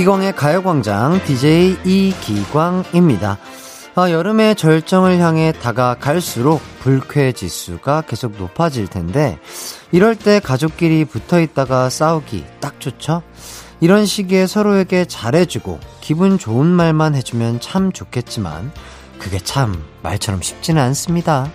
이기광의 가요광장 DJ 이기광입니다. 아, 여름의 절정을 향해 다가갈수록 불쾌 지수가 계속 높아질 텐데 이럴 때 가족끼리 붙어 있다가 싸우기 딱 좋죠? 이런 시기에 서로에게 잘해주고 기분 좋은 말만 해주면 참 좋겠지만 그게 참 말처럼 쉽지는 않습니다.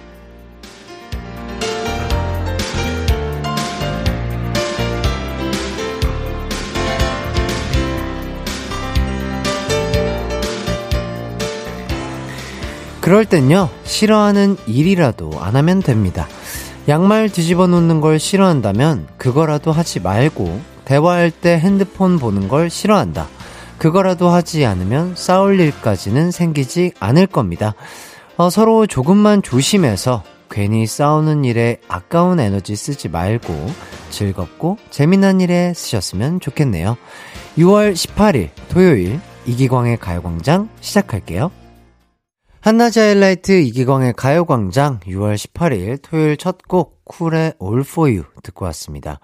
그럴 땐요, 싫어하는 일이라도 안 하면 됩니다. 양말 뒤집어 놓는 걸 싫어한다면 그거라도 하지 말고 대화할 때 핸드폰 보는 걸 싫어한다. 그거라도 하지 않으면 싸울 일까지는 생기지 않을 겁니다. 어, 서로 조금만 조심해서 괜히 싸우는 일에 아까운 에너지 쓰지 말고 즐겁고 재미난 일에 쓰셨으면 좋겠네요. 6월 18일 토요일 이기광의 가요광장 시작할게요. 한낮의 하이라이트 이기광의 가요광장 6월 18일 토요일 첫 곡 쿨의 All For You 듣고 왔습니다.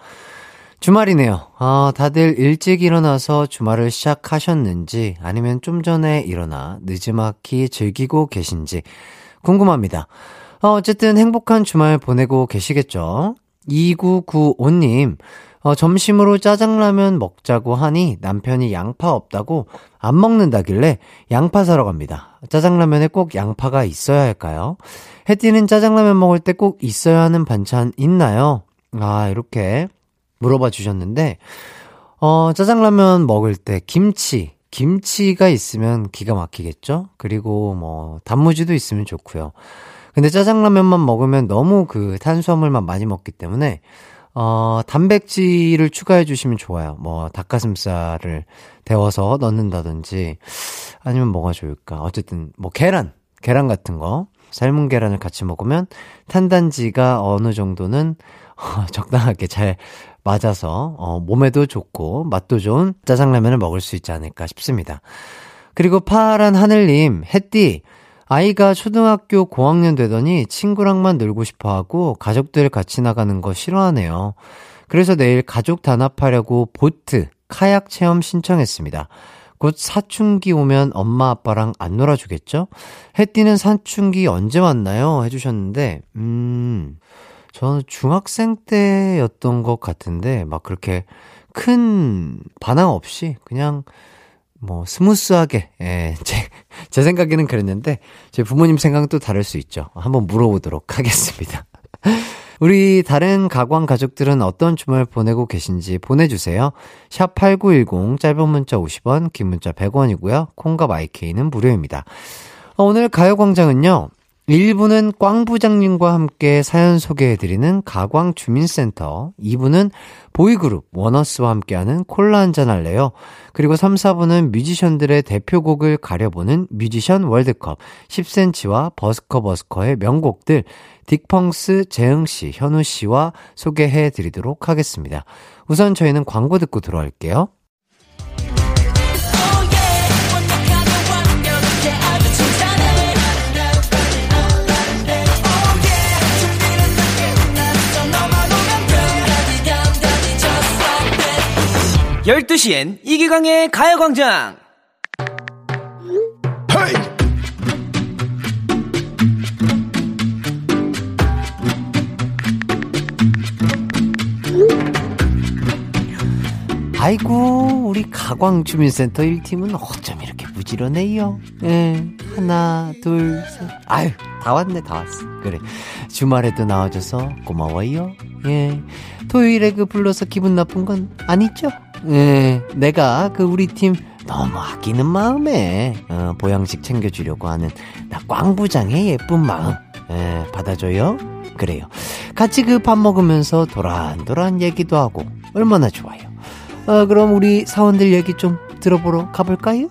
주말이네요. 아, 다들 일찍 일어나서 주말을 시작하셨는지 아니면 좀 전에 일어나 늦지막히 즐기고 계신지 궁금합니다. 어, 어쨌든 행복한 주말 보내고 계시겠죠? 2995님, 어, 점심으로 짜장라면 먹자고 하니 남편이 양파 없다고 안 먹는다길래 양파 사러 갑니다. 짜장라면에 꼭 양파가 있어야 할까요? 혜띠는 짜장라면 먹을 때 꼭 있어야 하는 반찬 있나요? 아, 이렇게 물어봐 주셨는데, 어, 짜장라면 먹을 때 김치, 김치가 있으면 기가 막히겠죠? 그리고 뭐, 단무지도 있으면 좋고요. 근데 짜장라면만 먹으면 너무 그 탄수화물만 많이 먹기 때문에, 어, 단백질을 추가해 주시면 좋아요. 뭐, 닭가슴살을 데워서 넣는다든지, 아니면 뭐가 좋을까. 어쨌든, 뭐, 계란, 계란 같은 거, 삶은 계란을 같이 먹으면 탄단지가 어느 정도는 어, 적당하게 잘 맞아서, 어, 몸에도 좋고, 맛도 좋은 짜장라면을 먹을 수 있지 않을까 싶습니다. 그리고 파란 하늘님, 햇띠, 아이가 초등학교 고학년 되더니 친구랑만 놀고 싶어 하고 가족들 같이 나가는 거 싫어하네요. 그래서 내일 가족 단합하려고 보트, 카약 체험 신청했습니다. 곧 사춘기 오면 엄마 아빠랑 안 놀아주겠죠? 해띠는 사춘기 언제 왔나요? 해주셨는데, 음, 저는 중학생 때였던 것 같은데, 막 그렇게 큰 반항 없이 그냥 뭐 smooth하게 예, 제, 제 생각에는 그랬는데 제 부모님 생각은 또 다를 수 있죠. 한번 물어보도록 하겠습니다. 우리 다른 가광 가족들은 어떤 주말 보내고 계신지 보내주세요. 샵 8910 짧은 문자 50원 긴 문자 100원이고요. 콩과 마이케이는 무료입니다. 어, 오늘 가요광장은요. 1부는 꽝 부장님과 함께 사연 소개해드리는 가광 주민센터, 2부는 보이그룹 원어스와 함께하는 콜라 한잔 할래요. 그리고 3, 4부는 뮤지션들의 대표곡을 가려보는 뮤지션 월드컵, 10cm와 버스커 버스커의 명곡들, 딕펑스 재흥씨, 현우씨와 소개해드리도록 하겠습니다. 우선 저희는 광고 듣고 들어갈게요. 12시엔 이기광의 가요광장! 아이고, 우리 가광주민센터 1팀은 어쩜 이렇게 부지런해요? 예, 하나, 둘, 셋. 아유, 다 왔네, 다 왔어. 그래. 주말에도 나와줘서 고마워요. 예. 토요일에 그 불러서 기분 나쁜 건 아니죠? 예, 내가 그 우리 팀 너무 아끼는 마음에 어, 보양식 챙겨주려고 하는 나 꽝부장의 예쁜 마음 예, 받아줘요. 그래요. 같이 그 밥 먹으면서 도란도란 얘기도 하고 얼마나 좋아요. 어, 그럼 우리 사원들 얘기 좀 들어보러 가볼까요?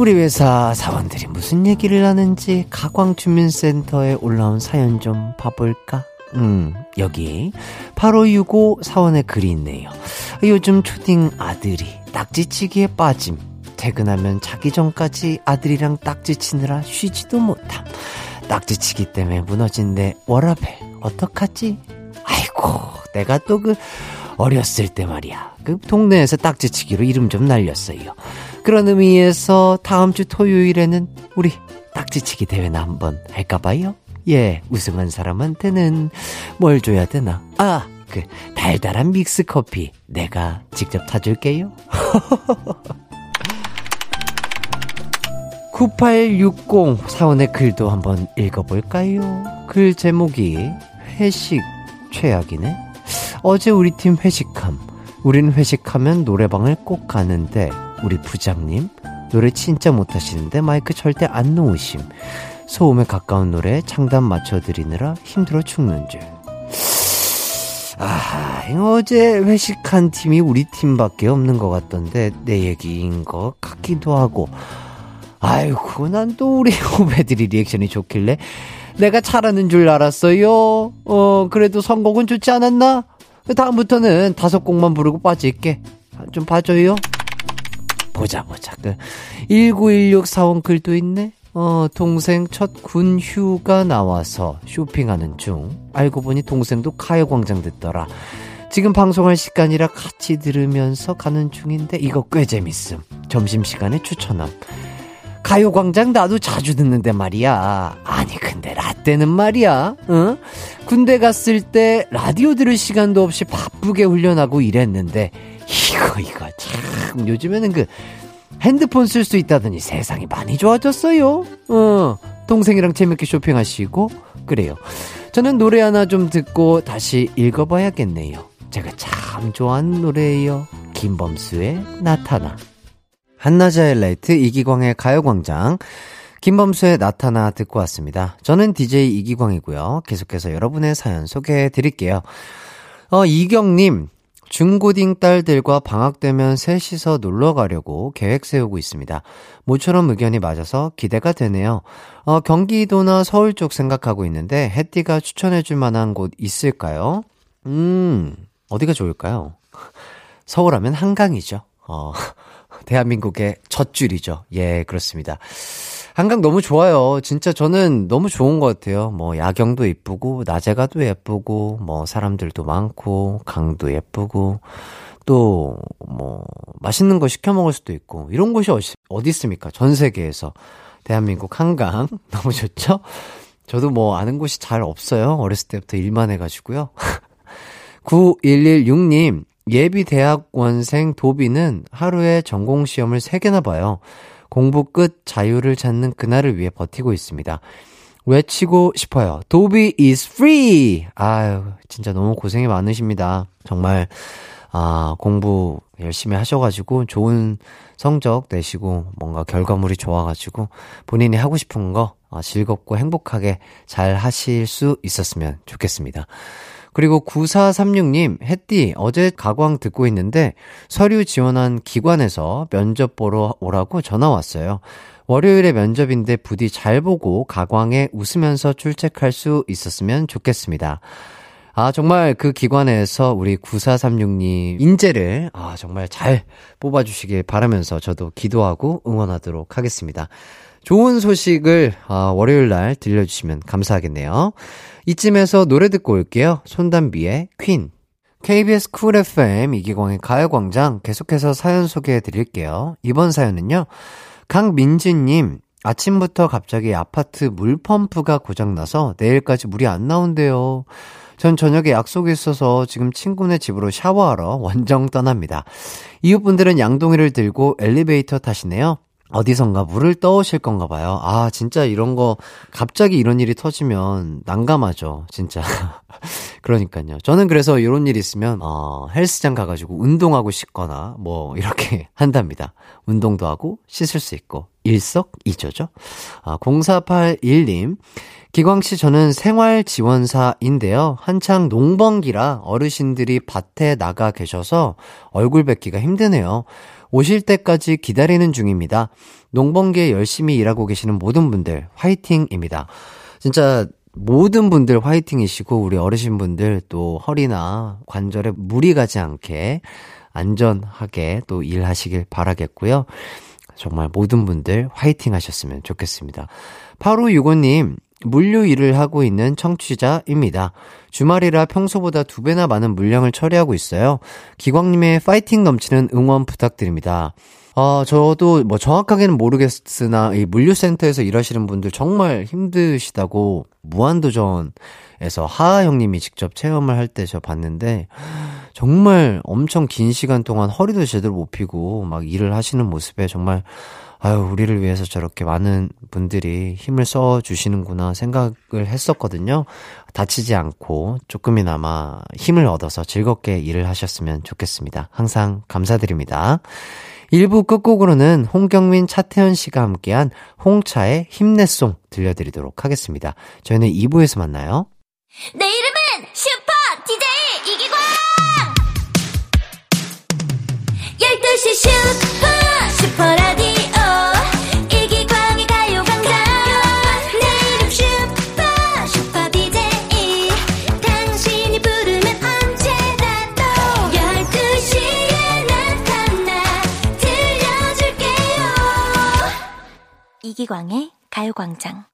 우리 회사 사원들이 무슨 얘기를 하는지 가광주민센터에 올라온 사연 좀 봐볼까? 음, 여기 8565 사원의 글이 있네요. 요즘 초딩 아들이 낙지치기에 빠짐. 퇴근하면 자기 전까지 아들이랑 딱지 치느라 쉬지도 못함. 딱지 치기 때문에 무너진 내 워라벨, 어떡하지? 아이고, 내가 또 그, 어렸을 때 말이야. 그 동네에서 딱지치기로 이름 좀 날렸어요. 그런 의미에서 다음 주 토요일에는 우리 딱지치기 대회나 한번 할까봐요. 예, 우승한 사람한테는 뭘 줘야 되나? 아, 그 달달한 믹스 커피 내가 직접 타줄게요. 9860 사원의 글도 한번 읽어볼까요? 글 제목이 회식 최악이네? 어제 우리 팀 회식함. 우린 회식하면 노래방을 꼭 가는데 우리 부장님 노래 진짜 못하시는데 마이크 절대 안 놓으심. 소음에 가까운 노래 창단 맞춰드리느라 힘들어 죽는 줄. 아, 어제 회식한 팀이 우리 팀밖에 없는 것 같던데 내 얘기인 것 같기도 하고. 아이고, 난 또 우리 후배들이 리액션이 좋길래 내가 잘하는 줄 알았어요. 어, 그래도 선곡은 좋지 않았나? 다음부터는 다섯 곡만 부르고 빠질게. 좀 봐줘요. 보자, 보자. 그, 1916 사원 글도 있네? 어, 동생 첫 군 휴가 나와서 쇼핑하는 중. 알고 보니 동생도 가요광장 듣더라. 지금 방송할 시간이라 같이 들으면서 가는 중인데 이거 꽤 재밌음. 점심시간에 추천함. 가요광장 나도 자주 듣는데 말이야. 아니, 근데 라떼는 말이야. 응? 군대 갔을 때 라디오 들을 시간도 없이 바쁘게 훈련하고 이랬는데, 이거, 이거, 참, 요즘에는 그, 핸드폰 쓸 수 있다더니 세상이 많이 좋아졌어요. 어, 동생이랑 재밌게 쇼핑하시고, 그래요. 저는 노래 하나 좀 듣고 다시 읽어봐야겠네요. 제가 참 좋아하는 노래예요. 김범수의 나타나. 한낮의 하이라이트 이기광의 가요광장. 김범수의 나타나 듣고 왔습니다. 저는 DJ 이기광이고요. 계속해서 여러분의 사연 소개해 드릴게요. 어, 이경님, 중고딩 딸들과 방학 되면 셋이서 놀러 가려고 계획 세우고 있습니다. 모처럼 의견이 맞아서 기대가 되네요. 어, 경기도나 서울 쪽 생각하고 있는데, 햇띠가 추천해 줄 만한 곳 있을까요? 음, 어디가 좋을까요? 서울 하면 한강이죠. 어, 대한민국의 젖줄이죠. 예, 그렇습니다. 한강 너무 좋아요. 진짜 저는 너무 좋은 것 같아요. 뭐, 야경도 예쁘고, 낮에 가도 예쁘고, 뭐, 사람들도 많고, 강도 예쁘고, 또, 뭐, 맛있는 거 시켜 먹을 수도 있고, 이런 곳이 어디, 어디 있습니까? 전 세계에서. 대한민국 한강. 너무 좋죠? 저도 뭐, 아는 곳이 잘 없어요. 어렸을 때부터 일만 해가지고요. 9116님, 예비 대학원생 도비는 하루에 전공시험을 3개나 봐요. 공부 끝 자유를 찾는 그날을 위해 버티고 있습니다. 외치고 싶어요. 도비 is free! 아유, 진짜 너무 고생이 많으십니다. 정말, 아, 공부 열심히 하셔가지고 좋은 성적 내시고 뭔가 결과물이 좋아가지고 본인이 하고 싶은 거 아, 즐겁고 행복하게 잘 하실 수 있었으면 좋겠습니다. 그리고 9436님, 햇띠, 어제 가광 듣고 있는데 서류 지원한 기관에서 면접 보러 오라고 전화 왔어요. 월요일에 면접인데 부디 잘 보고 가광에 웃으면서 출첵할 수 있었으면 좋겠습니다. 아, 정말 그 기관에서 우리 9436님 인재를, 아, 정말 잘 뽑아주시길 바라면서 저도 기도하고 응원하도록 하겠습니다. 좋은 소식을, 아, 월요일 날 들려주시면 감사하겠네요. 이쯤에서 노래 듣고 올게요. 손담비의 퀸. KBS 쿨 FM 이기광의 가요광장 계속해서 사연 소개해 드릴게요. 이번 사연은요. 강민지님, 아침부터 갑자기 아파트 물펌프가 고장나서 내일까지 물이 안 나온대요. 전 저녁에 약속이 있어서 지금 친구네 집으로 샤워하러 원정 떠납니다. 이웃분들은 양동이를 들고 엘리베이터 타시네요. 어디선가 물을 떠오실 건가 봐요. 아, 진짜 이런 거, 갑자기 이런 일이 터지면 난감하죠. 진짜. 그러니까요. 저는 그래서 이런 일 있으면, 어, 헬스장 가가지고 운동하고 싶거나, 뭐, 이렇게 한답니다. 운동도 하고, 씻을 수 있고, 일석이조죠. 아, 0481님. 기광 씨, 저는 생활지원사인데요. 한창 농번기라 어르신들이 밭에 나가 계셔서 얼굴 뵙기가 힘드네요. 오실 때까지 기다리는 중입니다. 농번기에 열심히 일하고 계시는 모든 분들 화이팅입니다. 진짜 모든 분들 화이팅이시고 우리 어르신분들 또 허리나 관절에 무리 가지 않게 안전하게 또 일하시길 바라겠고요. 정말 모든 분들 화이팅 하셨으면 좋겠습니다. 8565님, 물류 일을 하고 있는 청취자입니다. 주말이라 평소보다 두 배나 많은 물량을 처리하고 있어요. 기광님의 파이팅 넘치는 응원 부탁드립니다. 어, 저도 뭐 정확하게는 모르겠으나 이 물류센터에서 일하시는 분들 정말 힘드시다고 무한도전에서 하하 형님이 직접 체험을 할 때 저 봤는데 정말 엄청 긴 시간 동안 허리도 제대로 못 펴고 막 일을 하시는 모습에 정말 아유, 우리를 위해서 저렇게 많은 분들이 힘을 써 주시는구나 생각을 했었거든요. 다치지 않고 조금이나마 힘을 얻어서 즐겁게 일을 하셨으면 좋겠습니다. 항상 감사드립니다. 1부 끝곡으로는 홍경민, 차태현 씨가 함께한 홍차의 힘내송 들려드리도록 하겠습니다. 저희는 2부에서 만나요. 내 이름은 이기광의 가요광장.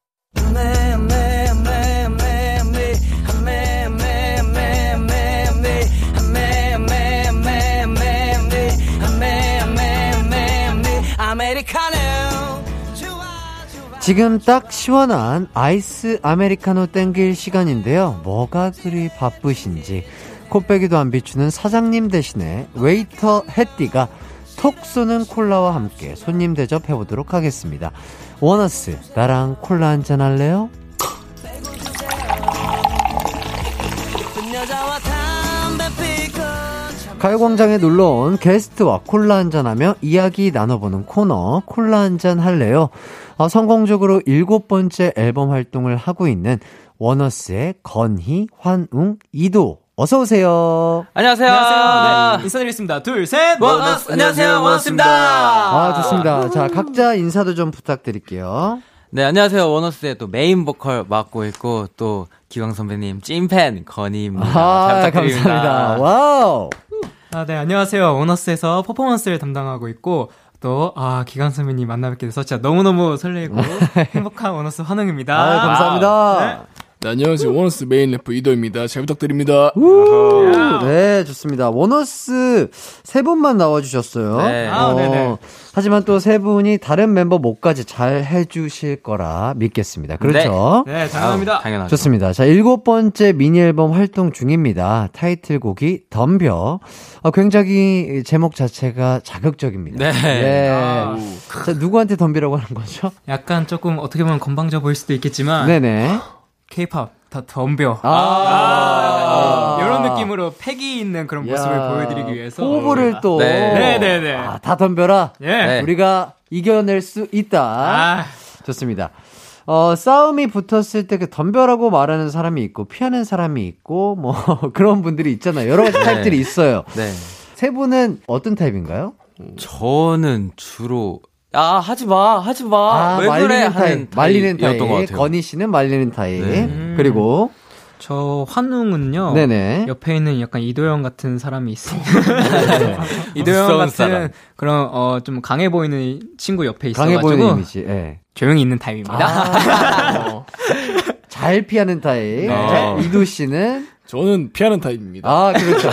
지금 딱 시원한 아이스 아메리카노 땡길 시간인데요. 뭐가 그리 바쁘신지 코빼기도 안 비추는 사장님 대신에 웨이터 해띠가 톡 쏘는 콜라와 함께 손님 대접해보도록 하겠습니다. 원어스, 나랑 콜라 한잔 할래요? 가요광장에 놀러온 게스트와 콜라 한잔하며 이야기 나눠보는 코너 콜라 한잔 할래요? 어, 성공적으로 일곱 번째 앨범 활동을 하고 있는 원어스의 건희, 환웅, 이도 어서 오세요. 안녕하세요. 안녕하세요. 네, 인사드리겠습니다. 둘, 셋. 원어스, 안녕하세요. 원어스입니다. 아, 좋습니다. 자, 각자 인사도 좀 부탁드릴게요. 네, 안녕하세요. 원어스의 또 메인 보컬 맡고 있고 또 기광 선배님 찐팬 건희입니다. 아, 잘 부탁드립니다. 감사합니다. 와우. 아, 네, 안녕하세요. 원어스에서 퍼포먼스를 담당하고 있고, 또, 아, 기광 선배님 만나 뵙게 돼서 진짜 너무너무 설레고 행복한 원어스 환웅입니다. 아, 감사합니다. 네, 안녕하세요. 원어스 메인 래퍼 이도입니다. 잘 부탁드립니다. 우! 네, 좋습니다. 원어스 세 분만 나와주셨어요. 네. 아, 네네. 하지만 또 세 분이 다른 멤버 몫까지 잘 해주실 거라 믿겠습니다. 그렇죠? 네, 당연합니다. 아우, 당연하죠. 좋습니다. 자, 일곱 번째 미니 앨범 활동 중입니다. 타이틀곡이 덤벼. 어, 굉장히 제목 자체가 자극적입니다. 네. 예. 아. 자, 누구한테 덤비라고 하는 거죠? 약간 조금 어떻게 보면 건방져 보일 수도 있겠지만, 네네. 케이팝 다 덤벼. 아. 이런 느낌으로 패기 있는 그런 모습을 야. 보여드리기 위해서. 호흡을 또. 네. 네네네. 아, 다 덤벼라. 예. 네. 우리가 이겨낼 수 있다. 아, 좋습니다. 어, 싸움이 붙었을 때 그 덤벼라고 말하는 사람이 있고, 피하는 사람이 있고, 뭐, 그런 분들이 있잖아요. 여러 가지 타입들이 있어요. 네. 세 분은 어떤 타입인가요? 저는 주로 아, 하지 마. 하지 마. 아, 왜 그래? 말리는 하는 타입. 말리는 타입. 타입이었던 것 같아요. 건희 씨는 말리는 타입. 네. 그리고, 저 환웅은요. 네네. 옆에 있는 약간 이도 형 같은 사람이 있습니다. 이도 형 같은 사람. 그런 어 좀 강해 보이는 친구 옆에 강해 있어가지고 보이는 이미지. 예. 조용히 있는 타입입니다. 아, 잘 피하는 타입. 네. 자, 이도 씨는, 저는 피하는 타입입니다. 아, 그렇죠.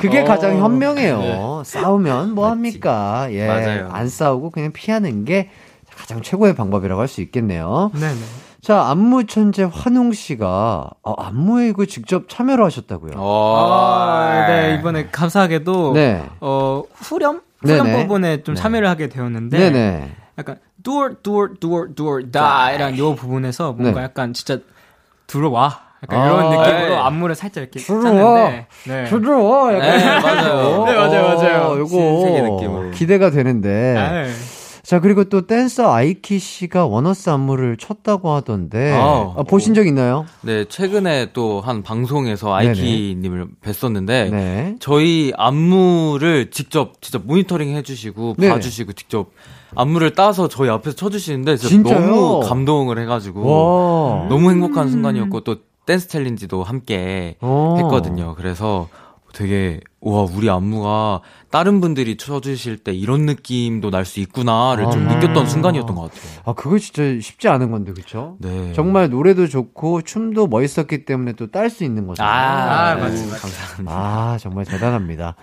그게 어, 가장 현명해요. 네. 싸우면 뭐 합니까? 예. 맞아요. 안 싸우고 그냥 피하는 게 가장 최고의 방법이라고 할 수 있겠네요. 네네. 자, 안무 천재 환웅 씨가 어, 안무에 이거 직접 참여를 하셨다고요. 어. 아, 네 이번에 감사하게도 네. 어 후렴 후렴 네네. 부분에 좀 참여를 하게 되었는데 네네. 약간 do or do or do or do or die라는 요 부분에서 뭔가 네. 약간 진짜 들어와 약간 아, 이런 느낌으로 네. 안무를 살짝 이렇게. 짰는데 네. 부드러워. 약간. 네, 맞아요. 네, 맞아요, 맞아요. 어, 요거 신세계 느낌으로. 기대가 되는데. 아, 네. 자, 그리고 또 댄서 아이키 씨가 원어스 안무를 췄다고 하던데. 아우. 아, 보신 적 있나요? 네, 최근에 또 한 방송에서 아이키 님을 뵀었는데 네. 저희 안무를 직접 진짜 모니터링 해 주시고 네. 봐주시고 직접 안무를 따서 저희 앞에서 쳐주시는데 진짜 진짜요? 너무 감동을 해가지고 와. 너무 행복한 순간이었고 또 댄스 챌린지도 함께 어. 했거든요. 그래서 되게 와 우리 안무가 다른 분들이 쳐주실 때 이런 느낌도 날 수 있구나를 좀 아. 느꼈던 순간이었던 것 같아요. 아, 그거 진짜 쉽지 않은 건데, 그쵸? 네. 정말 노래도 좋고, 춤도 멋있었기 때문에 또 딸 수 있는 거죠. 아, 아, 네. 맞지, 감사합니다. 아, 정말 대단합니다.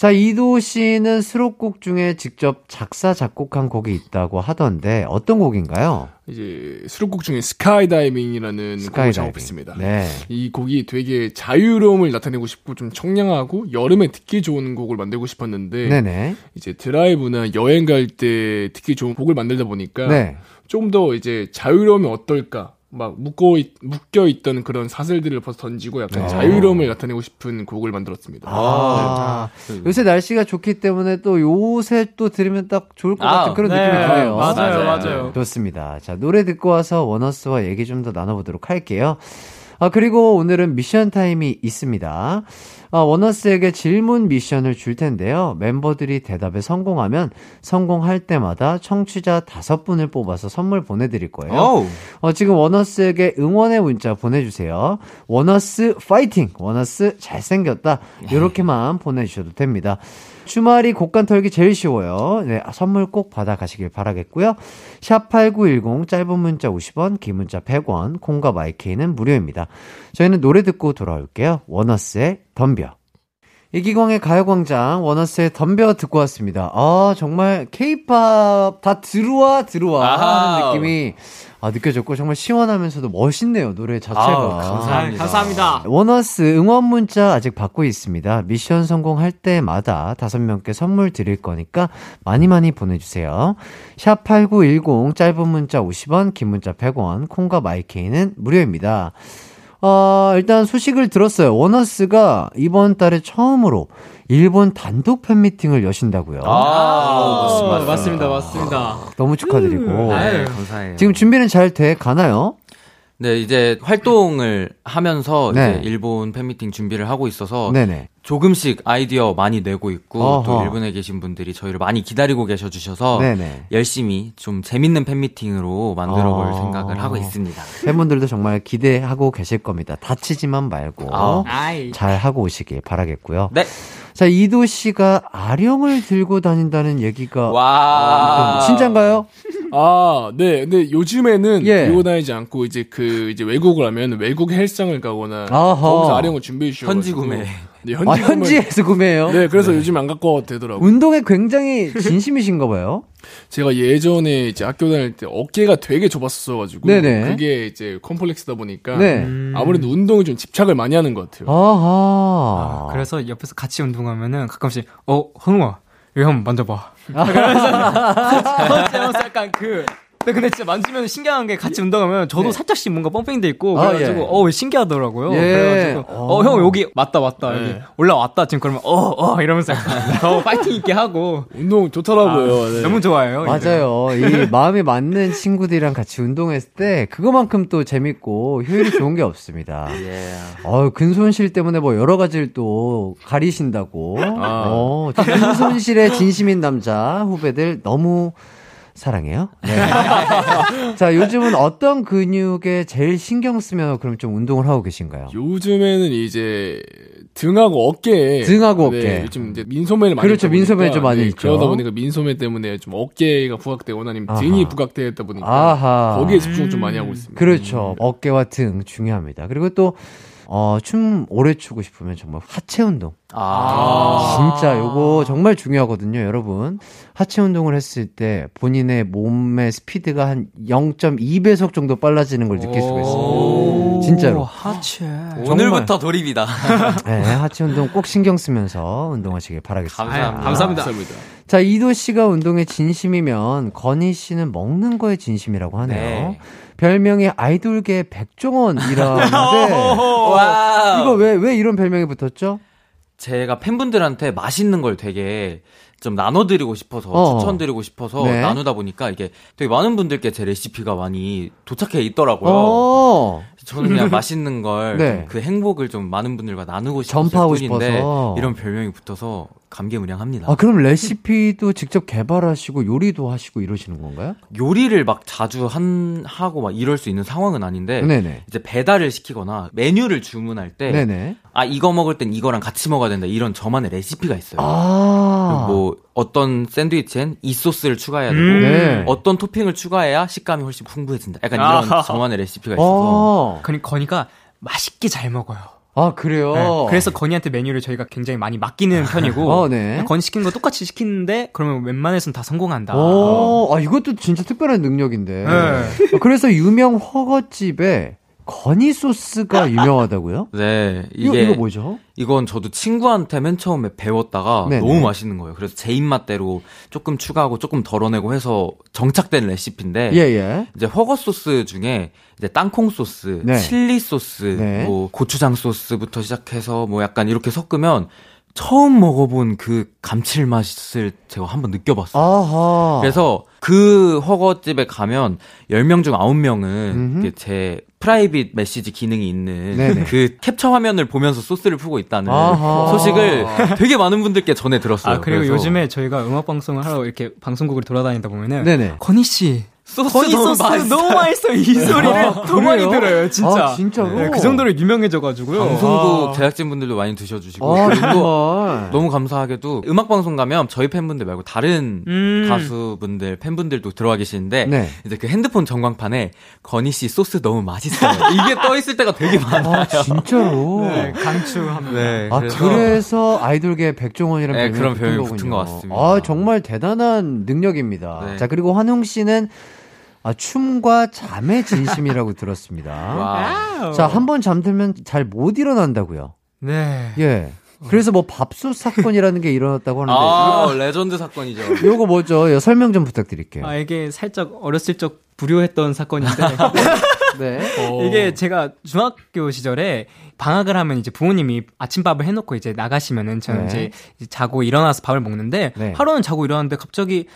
자, 이도 씨는 수록곡 중에 직접 작사, 작곡한 곡이 있다고 하던데, 어떤 곡인가요? 이제 수록곡 중에 스카이다이빙이라는 곡을 스카이다이빙. 작업했습니다. 네. 이 곡이 되게 자유로움을 나타내고 싶고 좀 청량하고 여름에 듣기 좋은 곡을 만들고 싶었는데 네네. 이제 드라이브나 여행 갈 때 듣기 좋은 곡을 만들다 보니까 네. 좀더 이제 자유로움이 어떨까 막 묶어 있, 묶여 있던 그런 사슬들을 벗어 던지고 약간 네. 자유로움을 나타내고 싶은 곡을 만들었습니다. 아, 네. 요새 날씨가 좋기 때문에 또 요새 또 들으면 딱 좋을 것 아, 같은 그런 네, 느낌이 드네요. 맞아요, 맞아요. 맞아요. 좋습니다. 자, 노래 듣고 와서 원어스와 얘기 좀 더 나눠보도록 할게요. 아, 그리고 오늘은 미션 타임이 있습니다. 아, 원어스에게 질문 미션을 줄 텐데요. 멤버들이 대답에 성공하면 성공할 때마다 청취자 다섯 분을 뽑아서 선물 보내드릴 거예요. 어, 지금 원어스에게 응원의 문자 보내주세요. 원어스 파이팅! 원어스 잘생겼다. 이렇게만 보내주셔도 됩니다. 주말이 곳간 털기 제일 쉬워요. 네, 선물 꼭 받아가시길 바라겠고요. 샵8910 짧은 문자 50원, 긴 문자 100원, 콩과 마이케이는 무료입니다. 저희는 노래 듣고 돌아올게요. 원어스의 덤벼. 이기광의 가요광장 원어스의 덤벼 듣고 왔습니다. 아 정말 케이팝 다 들어와 들어와 하는 아하. 느낌이 아, 느껴졌고 정말 시원하면서도 멋있네요 노래 자체가. 아우, 감사합니다. 감사합니다. 원어스 응원 문자 아직 받고 있습니다. 미션 성공할 때마다 다섯 명께 선물 드릴 거니까 많이 많이 보내주세요. 샵 8910 짧은 문자 50원, 긴 문자 100원, 콩과 마이케이는 무료입니다. 어, 일단 소식을 들었어요. 원어스가 이번 달에 처음으로 일본 단독 팬미팅을 여신다고요. 아, 어, 맞습니다, 맞습니다. 너무 축하드리고. 네, 감사해요. 지금 준비는 잘 돼 가나요? 네, 이제 활동을 하면서 네. 이제 일본 팬미팅 준비를 하고 있어서 네네. 조금씩 아이디어 많이 내고 있고 어허. 또 일본에 계신 분들이 저희를 많이 기다리고 계셔 주셔서 네네. 열심히 좀 재밌는 팬미팅으로 만들어 볼 어. 생각을 하고 있습니다. 팬분들도 정말 기대하고 계실 겁니다. 다치지만 말고 아. 아이. 잘 하고 오시길 바라겠고요. 네. 자, 이도 씨가 아령을 들고 다닌다는 얘기가 와. 진짠가요? 아, 네. 근데 요즘에는 예. 들고 다니지 않고 이제 그 이제 외국을 하면 외국 헬스장을 가거나 아하. 거기서 아령을 준비해 주셔 현지 구매. 네, 아, 현지 구매. 현지에서 구매해요? 네, 그래서 요즘 안 갖고 와도 되더라고요. 운동에 굉장히 진심이신가 봐요. 제가 예전에 이제 학교 다닐 때 어깨가 되게 좁았었어가지고 네네. 그게 이제 컴플렉스다 보니까 네. 아무래도 운동에 좀 집착을 많이 하는 것 같아요. 아하. 아, 그래서 옆에서 같이 운동하면은 가끔씩 어 현우아 이거 한번 만져봐. 그러면서 약간 그. 근데, 근데 진짜 만지면 신기한 게 같이 운동하면 저도 살짝씩 뭔가 펌핑돼 있고 아, 그래가지고 예. 어 신기하더라고요. 예. 그래가지고 어 형 여기 맞다 맞다 여기 네. 올라왔다 지금 그러면 어어 이러면서 약간 더 파이팅 있게 하고 운동 좋더라고요. 네. 너무 좋아요. 맞아요. 이 마음이 맞는 친구들이랑 같이 운동했을 때 그거만큼 또 재밌고 효율이 좋은 게 없습니다. 예. 어, 근손실 때문에 뭐 여러 가지를 또 가리신다고. 아. 어, 또 근손실에 진심인 남자 후배들 너무 사랑해요. 네. 자, 요즘은 어떤 근육에 제일 신경 쓰며 그럼 좀 운동을 하고 계신가요? 요즘에는 이제 등하고 어깨에 등하고 네, 어깨. 요즘 이제 민소매를 많이 그렇죠, 민소매 좀 많이 네, 있죠. 그러다 보니까 민소매 때문에 좀 어깨가 부각되거나 아니면 등이 아하. 부각되다 보니까 아하. 거기에 집중을 좀 많이 하고 있습니다. 그렇죠. 어깨와 등 중요합니다. 그리고 또, 어, 춤 오래 추고 싶으면 정말 하체 운동. 아. 진짜 요거 정말 중요하거든요, 여러분. 하체 운동을 했을 때 본인의 몸의 스피드가 한 0.2배속 정도 빨라지는 걸 느낄 수가 있습니다. 진짜로. 하체. 오늘부터 돌입이다. 네, 하체 운동 꼭 신경 쓰면서 운동하시길 바라겠습니다. 감사합니다. 감사합니다. 감사합니다. 자, 이도 씨가 운동에 진심이면 건희 씨는 먹는 거에 진심이라고 하네요. 네. 별명이 아이돌계 백종원이라는데 와. 이거 왜 왜 이런 별명이 붙었죠? 제가 팬분들한테 맛있는 걸 되게 좀 나눠드리고 싶어서 어. 추천드리고 싶어서 네. 나누다 보니까 이게 되게 많은 분들께 제 레시피가 많이 도착해 있더라고요. 어. 저는 그냥 맛있는 걸 네. 그 행복을 좀 많은 분들과 나누고 싶었을 전파하고 싶어서. 이런 별명이 붙어서 감개무량합니다. 아, 그럼 레시피도 직접 개발하시고 요리도 하시고 이러시는 건가요? 요리를 막 자주 한 하고 막 이럴 수 있는 상황은 아닌데 네네. 이제 배달을 시키거나 메뉴를 주문할 때. 아 이거 먹을 땐 이거랑 같이 먹어야 된다 이런 저만의 레시피가 있어요. 아. 뭐 어떤 샌드위치엔 이 소스를 추가해야 되고 음. 네. 어떤 토핑을 추가해야 식감이 훨씬 풍부해진다. 약간 아하. 이런 저만의 레시피가 있어서 어. 그니 건이가 맛있게 잘 먹어요. 아, 그래요? 네, 그래서 건이한테 메뉴를 저희가 굉장히 많이 맡기는 편이고 어, 네. 건이 시킨 거 똑같이 시키는데 그러면 웬만해서는 다 성공한다. 오, 아, 이것도 진짜 특별한 능력인데. 네. 아, 그래서 유명 허거집에 건이 소스가 유명하다고요? 네 이거, 이게 이거 뭐죠? 이건 저도 친구한테 맨 처음에 배웠다가 네네. 너무 맛있는 거예요. 그래서 제 입맛대로 조금 추가하고 조금 덜어내고 해서 정착된 레시피인데 예, 예. 이제 허거 소스 중에 이제 땅콩 소스, 네. 칠리 소스, 네. 뭐 고추장 소스부터 시작해서 뭐 약간 이렇게 섞으면 처음 먹어본 그 감칠맛을 제가 한번 느껴봤어요. 아하. 그래서 그 훠궈집에 가면 10명 중 9명은 음흠. 제 private 메시지 기능이 있는 네네. 그 캡처 화면을 보면서 소스를 푸고 있다는 아하. 소식을 되게 많은 분들께 전해 들었어요. 아 그리고 그래서 요즘에 저희가 음악 방송을 하러 이렇게 방송국을 돌아다니다 보면은 네네. 건희 씨 소스 건희 너무 소스 맛있어요. 너무 맛있어요 이 소리를 아, 더 많이? 들어요 진짜. 아, 진짜로? 네, 그 정도로 유명해져가지고요. 방송국 아. 제작진분들도 많이 드셔주시고 아, 그리고 정말. 너무 감사하게도 음악 방송 가면 저희 팬분들 말고 다른 음. 가수분들 팬분들도 들어와 계시는데 네. 이제 그 핸드폰 전광판에 건희 씨 소스 너무 맛있어요. 이게 떠 있을 때가 되게 많아요. 아, 진짜로? 네, 강추합니다. 네, 아, 그래서, 아이돌계 백종원이라는 네, 그런 별명이. 붙은 것 같습니다. 아, 정말 대단한 능력입니다. 네. 자, 그리고 환웅 씨는 아, 춤과 잠에 진심이라고 들었습니다. 와. 자, 한 번 잠들면 잘 못 일어난다고요. 네. 예. 그래서 뭐 밥솥 사건이라는 게 일어났다고 하는데 아, 레전드 사건이죠. 요거 뭐죠? 요 설명 좀 부탁드릴게요. 아 이게 살짝 어렸을 적 불효했던 사건인데 네. 이게 제가 중학교 시절에 방학을 하면 이제 부모님이 아침밥을 해놓고 이제 나가시면은 저는 네. 이제 자고 일어나서 밥을 먹는데 네. 하루는 자고 일어났는데 갑자기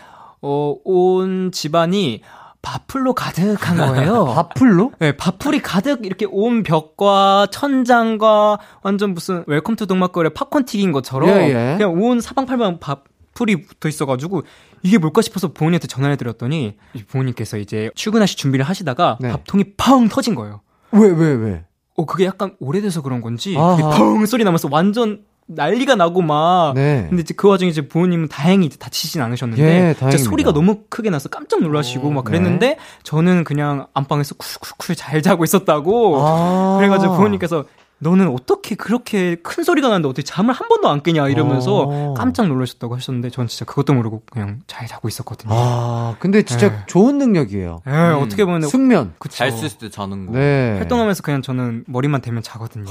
어, 온 집안이 밥풀로 가득한 거예요. 밥풀로? 네, 밥풀이 가득 이렇게 온 벽과 천장과 완전 무슨 Welcome to 동막골에 팝콘 튀긴 것처럼 예, 예. 그냥 온 사방팔방 밥풀이 붙어 있어가지고 이게 뭘까 싶어서 부모님한테 전화를 드렸더니 부모님께서 이제 출근하실 준비를 하시다가 네. 밥통이 펑 터진 거예요. 왜, 왜, 왜? 어 그게 약간 오래돼서 그런 건지 펑 소리 나면서 완전 난리가 나고 막 네. 근데 이제 그 와중에 이제 부모님은 다행히 이제 다치진 않으셨는데 예, 진짜. 소리가 너무 크게 나서 깜짝 놀라시고 막 그랬는데 저는 그냥 안방에서 쿨쿨쿨 잘 자고 있었다고 아. 그래가지고 부모님께서 너는 어떻게 그렇게 큰 소리가 나는데 어떻게 잠을 한 번도 안 깨냐 이러면서 어. 깜짝 놀라셨다고 하셨는데 전 진짜 그것도 모르고 그냥 잘 자고 있었거든요. 아, 근데 진짜 네. 좋은 능력이에요. 예, 어떻게 보면 숙면. 그쵸. 잘쓸때 자는 거. 네. 활동하면서 그냥 저는 머리만 대면 자거든요.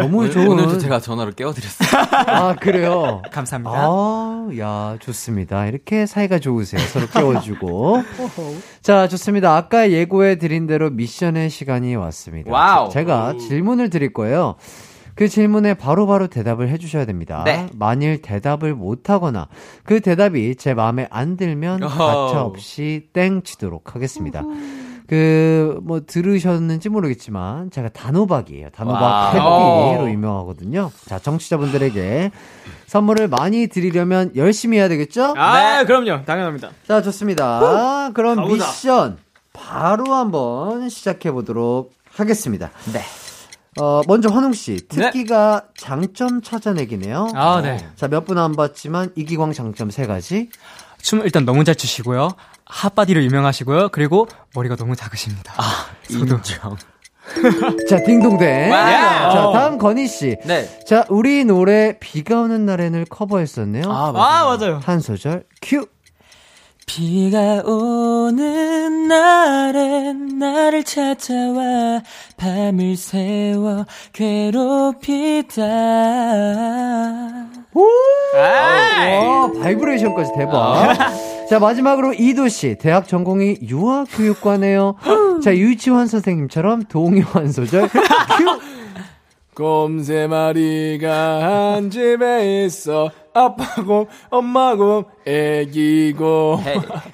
너무 오늘, 좋은. 오늘도 제가 전화로 깨워드렸어요. 아, 그래요? 감사합니다. 아, 야, 좋습니다. 이렇게 사이가 좋으세요. 서로 깨워주고. 자, 좋습니다. 아까 예고해 드린 대로 미션의 시간이 왔습니다. wow. 제- 제가 질문을 드릴 거예요. 그 질문에 바로 바로 대답을 해주셔야 됩니다. 네. 만일 대답을 못하거나 그 대답이 제 마음에 안 들면. 가차없이 땡 치도록 하겠습니다. 그, 뭐, 들으셨는지 모르겠지만, 제가 단호박이에요. 단호박. 해피로 유명하거든요. 자, 정치자분들에게 선물을 많이 드리려면 열심히 해야 되겠죠? 아, 그럼요. 당연합니다. 자, 좋습니다. 그럼 가보자. 미션 바로 한번 시작해 보도록 하겠습니다. 네. 어, 먼저 환웅 씨, 특기가 장점 찾아내기네요. 아, 네. 자, 몇 분 안 봤지만 이기광 장점 세 가지. 춤 일단 너무 잘 추시고요. hot body로 유명하시고요. 그리고 머리가 너무 작으십니다. 아, 저도. 인정. 자, 딩동댕. wow. 자, 다음 건희 씨. 네. 자, 우리 노래 비가 오는 날엔을 커버했었네요. 아, 아, 맞아요. 한 소절 큐. 비가 오는 날엔 나를 찾아와 밤을 새워 괴롭히다. 와, 바이브레이션까지 대박. 자, 마지막으로 이도 씨. 대학 전공이 유아교육과네요. 자, 유치원 선생님처럼 동요 한 소절 큐. 곰 세 마리가 한 집에 있어. 아빠 곰, 엄마 곰, 애기 곰.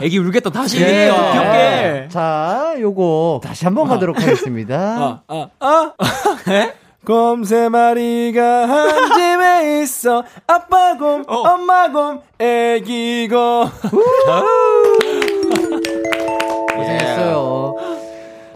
애기 울겠다 다시 예. 귀엽게. 자, 요거 다시 한번 가도록 하겠습니다. 아, 아, 아. 곰 세 마리가 한 집에 있어. 아빠 곰, 엄마 곰, 애기 곰. 고생했어요.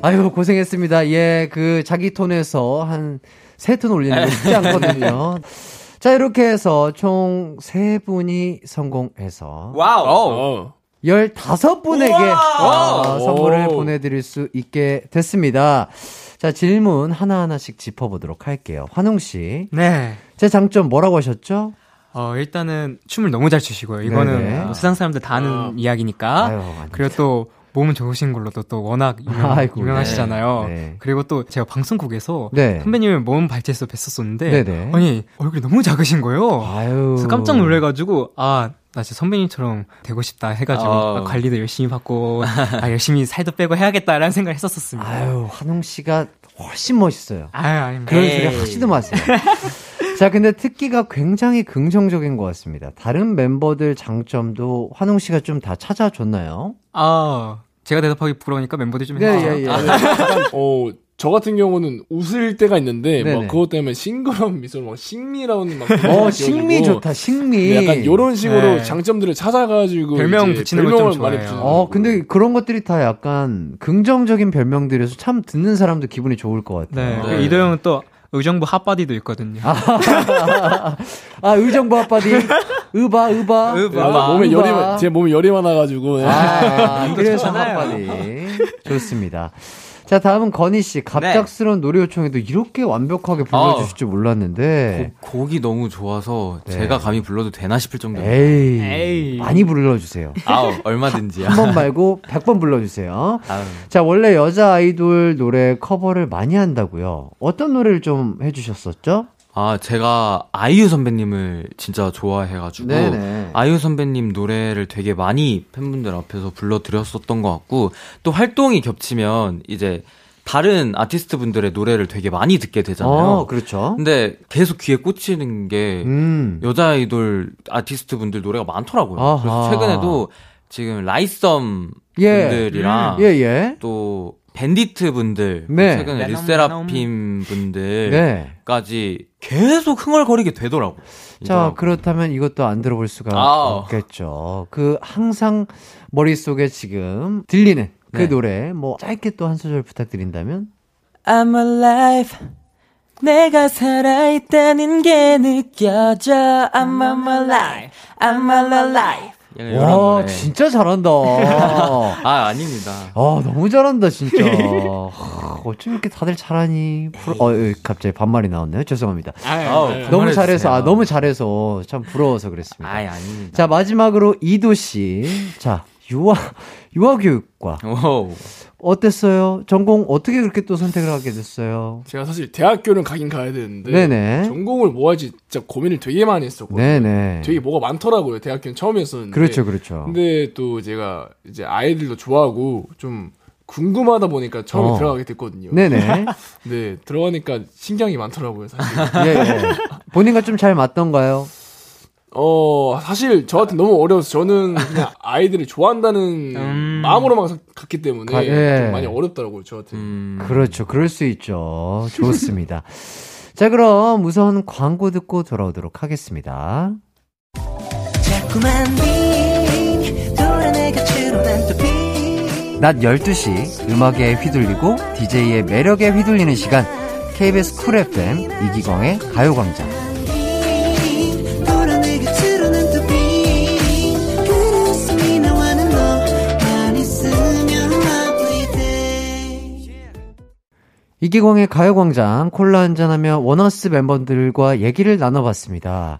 아유, 고생했습니다. 예, 그 자기 톤에서 한 세 톤 올리는 게 쉽지 않거든요. 자, 이렇게 해서 총 세 분이 성공해서 wow. 어. 15분에게 우와! 선물을 오. 보내드릴 수 있게 됐습니다. 자, 질문 하나하나씩 짚어보도록 할게요. 환웅씨. 네. 제 장점 뭐라고 하셨죠? 어, 일단은 춤을 너무 잘 추시고요. 이거는 네네. 뭐 세상 사람들 다 아는 이야기니까. 아유. 그리고 또 몸은 좋으신 걸로도 또 워낙 유명, 아이고, 유명하시잖아요. 네. 네. 그리고 또 제가 방송국에서 네. 선배님을 몸 발제해서 뵀었었는데 네네. 아니 얼굴이 너무 작으신 거예요. 아유. 그래서 깜짝 놀래가지고 아. 나 진짜 선배님처럼 되고 싶다 해가지고 어. 아, 관리도 열심히 받고 아, 열심히 살도 빼고 해야겠다라는 생각을 했었었습니다. 아유, 환웅 씨가 훨씬 멋있어요. 아유, 아닙니다. 그런 에이. 소리 하지도 마세요. 자, 근데 특기가 굉장히 긍정적인 것 같습니다. 다른 멤버들 장점도 환웅 씨가 좀 다 찾아줬나요? 아, 제가 대답하기 부끄러우니까 멤버들 좀 네, 해주세요. 예, 예. 어, 저 같은 경우는 웃을 때가 있는데, 네네. 막 그것 때문에 싱그러운 미소를 막 식미라는 막. 어, 식미 좋다, 식미. 네, 약간 요런 식으로 네. 장점들을 찾아가지고. 별명 붙이는 별명을 많이. 붙이는 어. 근데 그런 것들이 다 약간 긍정적인 별명들이어서 참 듣는 사람도 기분이 좋을 것 네. 같아요. 그 이도영은 또 의정부 핫바디도 있거든요. 아, 의정부 아빠디. 의바, 의바. 네, 맞아, 몸에 열이, 많- 제 몸에 열이 많아가지고. 네. 아, 그래서 좋잖아요. 아빠디. 좋습니다. 자, 다음은 건희 씨. 갑작스러운 노래 요청에도 이렇게 완벽하게 불러주실 줄 몰랐는데. 곡- 곡이 너무 좋아서 네. 제가 감히 불러도 되나 싶을 정도로. 에이, 에이. 많이 불러주세요. 아우, 얼마든지요. 한 번 말고 100번 불러주세요. 아우. 자, 원래 여자 아이돌 노래 커버를 많이 한다고요. 어떤 노래를 좀 해주셨었죠? 아, 제가 아이유 선배님을 진짜 좋아해가지고 네네. 아이유 선배님 노래를 되게 많이 팬분들 앞에서 불러드렸었던 것 같고 또 활동이 겹치면 이제 다른 아티스트 분들의 노래를 되게 많이 듣게 되잖아요. 어, 그렇죠. 근데 계속 귀에 꽂히는 게 음. 여자 아이돌 아티스트 분들 노래가 많더라고요. 아하. 그래서 최근에도 지금 라이썸 예. 분들이랑 예, 예. 또 밴디트 분들, 네. 최근에 르세라핌 네. 분들까지 계속 흥얼거리게 되더라고. 자, 그렇다면 이것도 안 들어볼 수가 아우. 없겠죠. 그 항상 머릿속에 지금 들리는 그 네. 노래, 뭐 짧게 또 한 소절 부탁드린다면? I'm alive. 내가 살아있다는 게 느껴져. I'm alive. I'm alive. 와, 진짜 잘한다. 아, 아닙니다. 아, 너무 잘한다, 진짜. 하, 어쩜 이렇게 다들 잘하니? 부러... 어, 예, 갑자기 반말이 나왔네요. 죄송합니다. 아우, 네. 너무 그만해주세요. 잘해서, 아, 너무 잘해서 참 부러워서 그랬습니다. 아이, 아닙니다. 자, 마지막으로 이도 씨. 자, 유아, 유아교육과. 오. 어땠어요? 전공 어떻게 그렇게 또 선택을 하게 됐어요? 제가 사실 대학교는 가긴 가야 되는데. 네네. 전공을 뭐 할지 진짜 고민을 되게 많이 했었거든요. 네네. 되게 뭐가 많더라고요. 대학교는 처음이었었는데. 그렇죠, 그렇죠. 근데 또 제가 이제 아이들도 좋아하고 좀 궁금하다 보니까 처음에 어. 들어가게 됐거든요. 네네. 네, 들어가니까 신경이 많더라고요, 사실. 예, 예. 본인과 좀 잘 맞던가요? 어, 사실 저한테 너무 어려워서 저는 그냥 아이들을 좋아한다는 음. 마음으로만 가- 갔기 때문에 가- 예. 좀 많이 어렵더라고요, 저한테. 음. 그렇죠. 그럴 수 있죠. 좋습니다. 자, 그럼 우선 광고 듣고 돌아오도록 하겠습니다. 낮 12시 음악에 휘둘리고 DJ의 매력에 휘둘리는 시간 KBS Cool FM 이기광의 가요광장 이기광의 가요광장 콜라 한잔하며 원어스 멤버들과 얘기를 나눠봤습니다.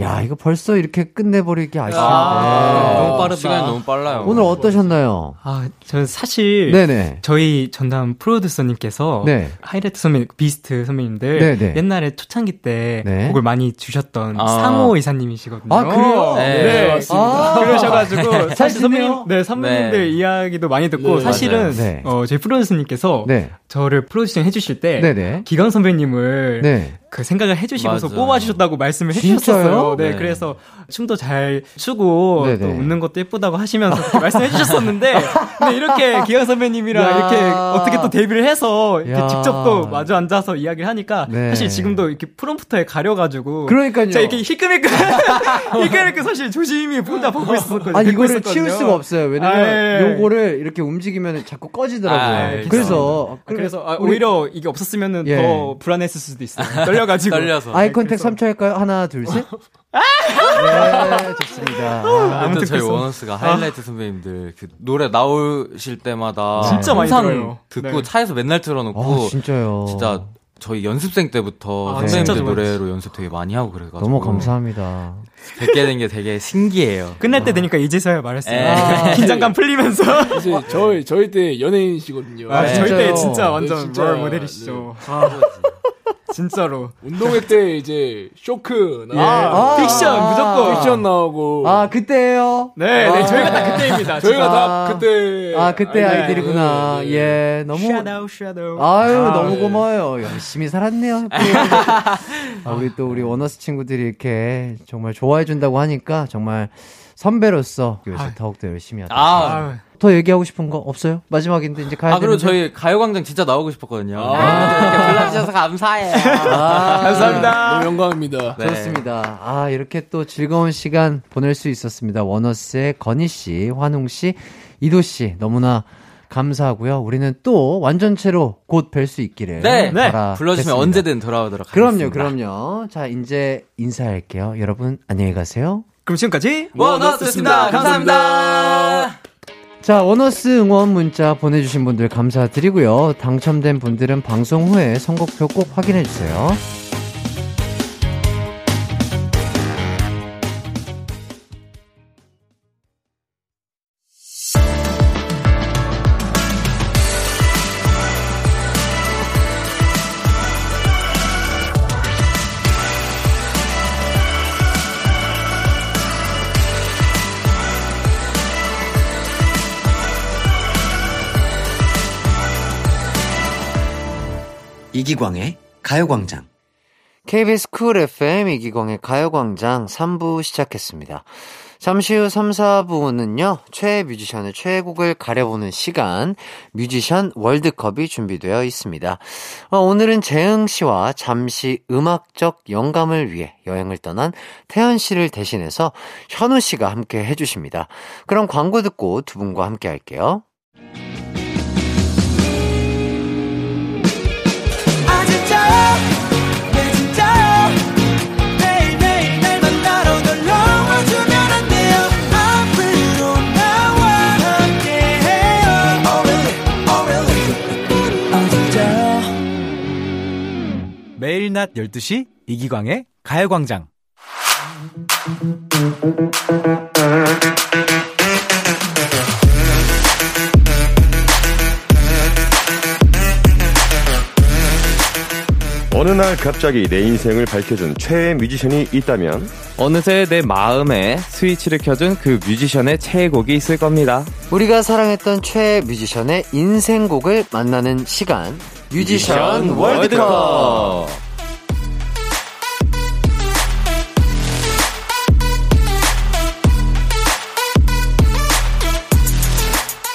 야, 이거 벌써 이렇게 끝내버리기 아쉬운데. 아, 너무 빠르다. 시간이 너무 빨라요. 오늘 어떠셨나요? 아, 저는 사실 네네. 저희 전담 프로듀서님께서 네. 하이라이트 선배, 비스트 선배님들 네네. 옛날에 초창기 때 네. 곡을 많이 주셨던 아. 상호 이사님이시거든요. 아, 그래요? 네. 네, 맞습니다. 아. 그러셔가지고 사실 선배님? 네 선배님들 네. 이야기도 많이 듣고 네, 사실은. 네. 어, 저희 프로듀서님께서 네. 저를 프로듀싱 해주실 때 네네. 기광 선배님을 네. 그 생각을 해주시면서 맞아요. 뽑아주셨다고 말씀을? 해주셨어요. 네, 네. 그래서 춤도 잘 추고 네네. 또 웃는 것도 예쁘다고 하시면서 말씀해주셨었는데, 근데 이렇게 기광 선배님이랑 야. 이렇게 어떻게 또 데뷔를 해서 이렇게 야. 직접 또 마주 앉아서 이야기를 하니까 네. 사실 지금도 이렇게 프롬프터에 가려가지고 그러니까요. 제가 이렇게 힐끔힐끔 힐끔힐끔 사실 조심히 혼자 보고 있었거든요. 아니 이거를 있었거든요. 치울 수가 없어요. 왜냐면 아, 예. 요거를 이렇게 움직이면 자꾸 꺼지더라고요. 아, 예, 그래서 아, 그래서 아, 우리 오히려 이게 없었으면은 예. 더 불안했을 수도 있어요. 떨려 가지고. 떨려서. eye contact 3초 할까요? 하나, 둘, 셋. 네, 좋습니다. 아, 아무튼 저희 그래서- 원어스가 하이라이트 선배님들 그 노래 나오실 때마다 진짜 많이 항상 들어요. 듣고 네. 차에서 맨날 틀어놓고 아, 진짜요. 진짜 저희 연습생 때부터 아, 선배님들. 노래로 연습 되게 많이 하고 그래가지고 너무 감사합니다. 뵙게 된 게 되게 신기해요. 끝날 때 되니까 이제서야 말했어요. 에. 긴장감 풀리면서. 이제 저희 저희 때 연예인이시거든요. 아, 네. 저희 때? 진짜 완전 네, 진짜. role model이시죠. 아, 진짜로. 운동회 때 이제 쇼크 나 아. 픽션, 무조건. 픽션 나오고 아, 그때예요 네, 네, 아. 저희가 다 그때입니다. 저희가 아. 다 그때 아, 그때 아이들. 아이들이구나. 네, 네. 예, 너무. 샤도우, 샤도우. 아유, 아, 너무 네. 고마워요. 열심히 살았네요. 아, 우리 또 우리 원어스 친구들이 이렇게 정말 좋아해 준다고 하니까 정말 선배로서 그래서. 더욱더 열심히 하다. 아, 더 얘기하고 싶은 거 없어요? 마지막인데 이제 가야 아 그리고 되는데. 저희 가요광장 진짜 나오고 싶었거든요. 아. 이렇게 불러주셔서 감사해요. 아, 감사합니다. 너무 영광입니다. 네. 좋습니다. 아, 이렇게 또 즐거운 시간 보낼 수 있었습니다. 원어스의 건희 씨, 환웅 씨, 이도 씨 너무나 감사하고요. 우리는 또 완전체로 곧 뵐 수 있기를 네, 네. 불러주시면 언제든 돌아오도록 그럼요, 하겠습니다. 그럼요. 자, 이제 인사할게요. 여러분 안녕히 가세요. 그럼 지금까지 원어스였습니다. 감사합니다. 자, 원어스 응원 문자 보내주신 분들 감사드리고요. 당첨된 분들은 방송 후에 선곡표 꼭 확인해주세요. 이기광의 가요광장. KBS Cool FM 이기광의 가요광장 3부 시작했습니다. 잠시 후 3, 4부는요, 최애 뮤지션의 최애곡을 가려보는 시간, 뮤지션 월드컵이 준비되어 있습니다. 어, 오늘은 재흥 씨와 잠시 음악적 영감을 위해 여행을 떠난 태연 씨를 대신해서 현우 씨가 함께 해주십니다. 그럼 광고 듣고 두 분과 함께 할게요. 매일 낮 12시 이기광의 가요광장. 어느 날 갑자기 내 인생을 밝혀준 최애 뮤지션이 있다면 어느새 내 마음에 스위치를 켜준 그 뮤지션의 최애곡이 있을 겁니다. 우리가 사랑했던 최애 뮤지션의 인생곡을 만나는 시간, 뮤지션 월드컵!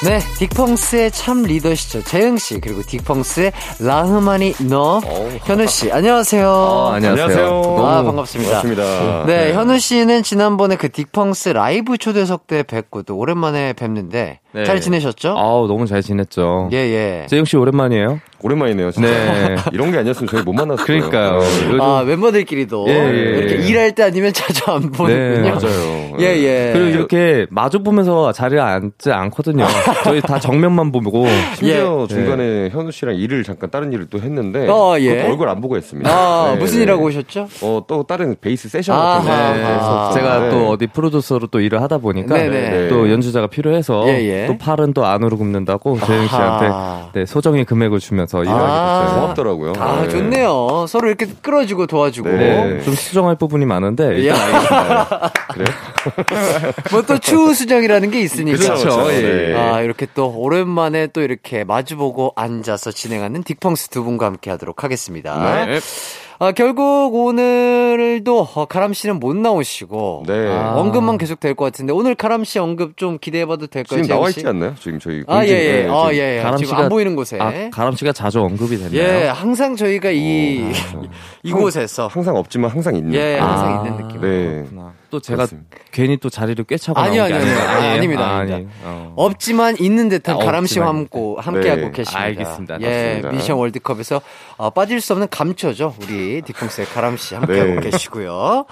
네, 딕펑스의 참 리더시죠. 재흥씨, 그리고 딕펑스의 라흐마니 너, 현우씨, 안녕하세요. 어, 안녕하세요. 아, 반갑습니다. 반갑습니다. 네, 현우 씨는 지난번에 그 딕펑스 라이브 초대석 때 뵙고 또 오랜만에 뵙는데 네. 잘 지내셨죠? 아우, 너무 잘 지냈죠. 예, 예. 재영 씨 오랜만이에요. 오랜만이네요. 진짜. 네. 이런 게 아니었으면 저희 못 만났어요. 그러니까요. 요즘 아, 멤버들끼리도 예, 예, 이렇게 예. 일할 때 아니면 자주 안 보는군요. 네, 맞아요. 예, 예. 그리고 이렇게 마주 보면서 자리에 앉지 않거든요. 저희 다 정면만 보고. 심지어 예. 중간에 현우 씨랑 일을 잠깐 다른 일을 또 했는데 어, 예. 얼굴 안 보고 했습니다. 아, 네, 무슨 네. 일하고 오셨죠? 어, 또 다른 베이스 세션 같은 거. 네, 아. 제가 네. 또 어디 프로듀서로 또 일을 하다 보니까 네네. 또 연주자가 필요해서 예, 예. 또 팔은 또 안으로 굽는다고 재영 씨한테. 네, 소정의 금액을 주면서 일을 아. 하게 됐어요. 고맙더라고요. 아, 네. 좋네요. 서로 이렇게 끌어주고 도와주고. 네, 좀 수정할 부분이 많은데 예. 일단 알겠습니다. 그래? 뭐 또 추후 수정이라는 게 있으니까. 그렇죠. 예. 네. 아, 이렇게 또 오랜만에 또 이렇게 마주보고 앉아서 진행하는 딕펑스 두 분과 함께 하도록 하겠습니다. 네. 아, 결국 오늘도 어, 가람 씨는 못 나오시고 네. 아, 언급만 계속 될 것 같은데 오늘 가람 씨 언급 좀 기대해봐도 될까요? 지금 나와 씨? 있지 않나요? 지금 저희 아, 예, 공지- 예. 네, 아. 예, 예. 가람 지금 씨가- 안 보이는 곳에. 아, 가람 씨가 자주 언급이 됐나요? 예, 항상 저희가 이, 이곳에서. 항상 없지만 항상 있는. 예, 아. 항상 있는 느낌. 네. 그렇구나. 또 제가 그렇습니다. 괜히 또 자리를 꿰차고 아니요, 나온 게 아니요, 아닌가? 아니요. 아니에요? 아닙니다, 아. 아니, 어. 없지만 있는 듯한 아, 가람 씨와. 함고, 함께하고 네. 계십니다. 알겠습니다. 예, 맞습니다. 뮤지션 월드컵에서 어, 빠질 수 없는 감초죠. 우리 디콩스의 가람 씨 함께하고 네. 계시고요.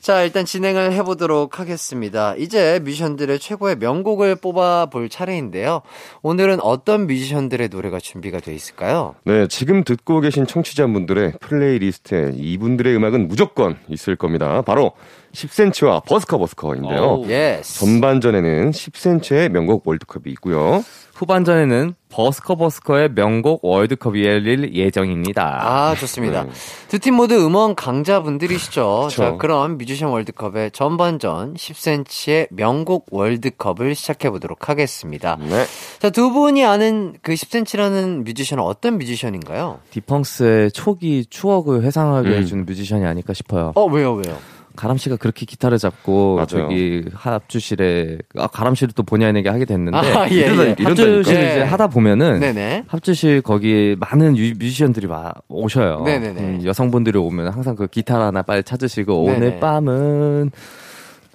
자, 일단 진행을 해보도록 하겠습니다. 이제 뮤지션들의 최고의 명곡을 뽑아볼 차례인데요. 오늘은 어떤 뮤지션들의 노래가 준비가 돼 있을까요? 네, 지금 듣고 계신 청취자분들의 playlist에 이분들의 음악은 무조건 있을 겁니다. 바로 10cm와 버스커 버스커인데요. yes. 전반전에는 10cm의 명곡 월드컵이 있고요. 후반전에는 버스커 버스커의 명곡 월드컵이 열릴 예정입니다. 아, 좋습니다. 네. 두팀 모두 음원 강자분들이시죠. 그쵸. 자, 그럼 뮤지션 월드컵의 전반전 10cm의 명곡 월드컵을 시작해 보도록 하겠습니다. 네. 자, 두 분이 아는 그 10cm라는 뮤지션은 어떤 뮤지션인가요? 딕펑스의 초기 추억을 회상하게 음. 해주는 뮤지션이 아닐까 싶어요. 어, 왜요, 왜요? 가람 씨가 그렇게 기타를 잡고 맞아요. 저기 합주실에 아 가람 씨도 또 본의 아니게 하게 됐는데 아, 예, 예. 이러다- 합주실 이런다니까? 이제 예. 하다 보면은 네네. 합주실 거기 많은 유- 뮤지션들이 막 오셔요. 네네네. 음, 여성분들이 오면 항상 그 기타 하나 빨리 찾으시고 네네. 오늘 밤은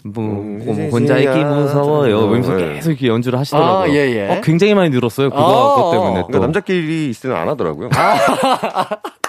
뭐, 음, 뭐 혼자 있기. 무서워요. 그러면서 네. 계속 이렇게 연주를 하시더라고요. 아, 예, 예. 어, 굉장히 많이 늘었어요. 그거 아, 그것 때문에 어. 또. 그러니까 남자끼리 있을 때는 안 하더라고요.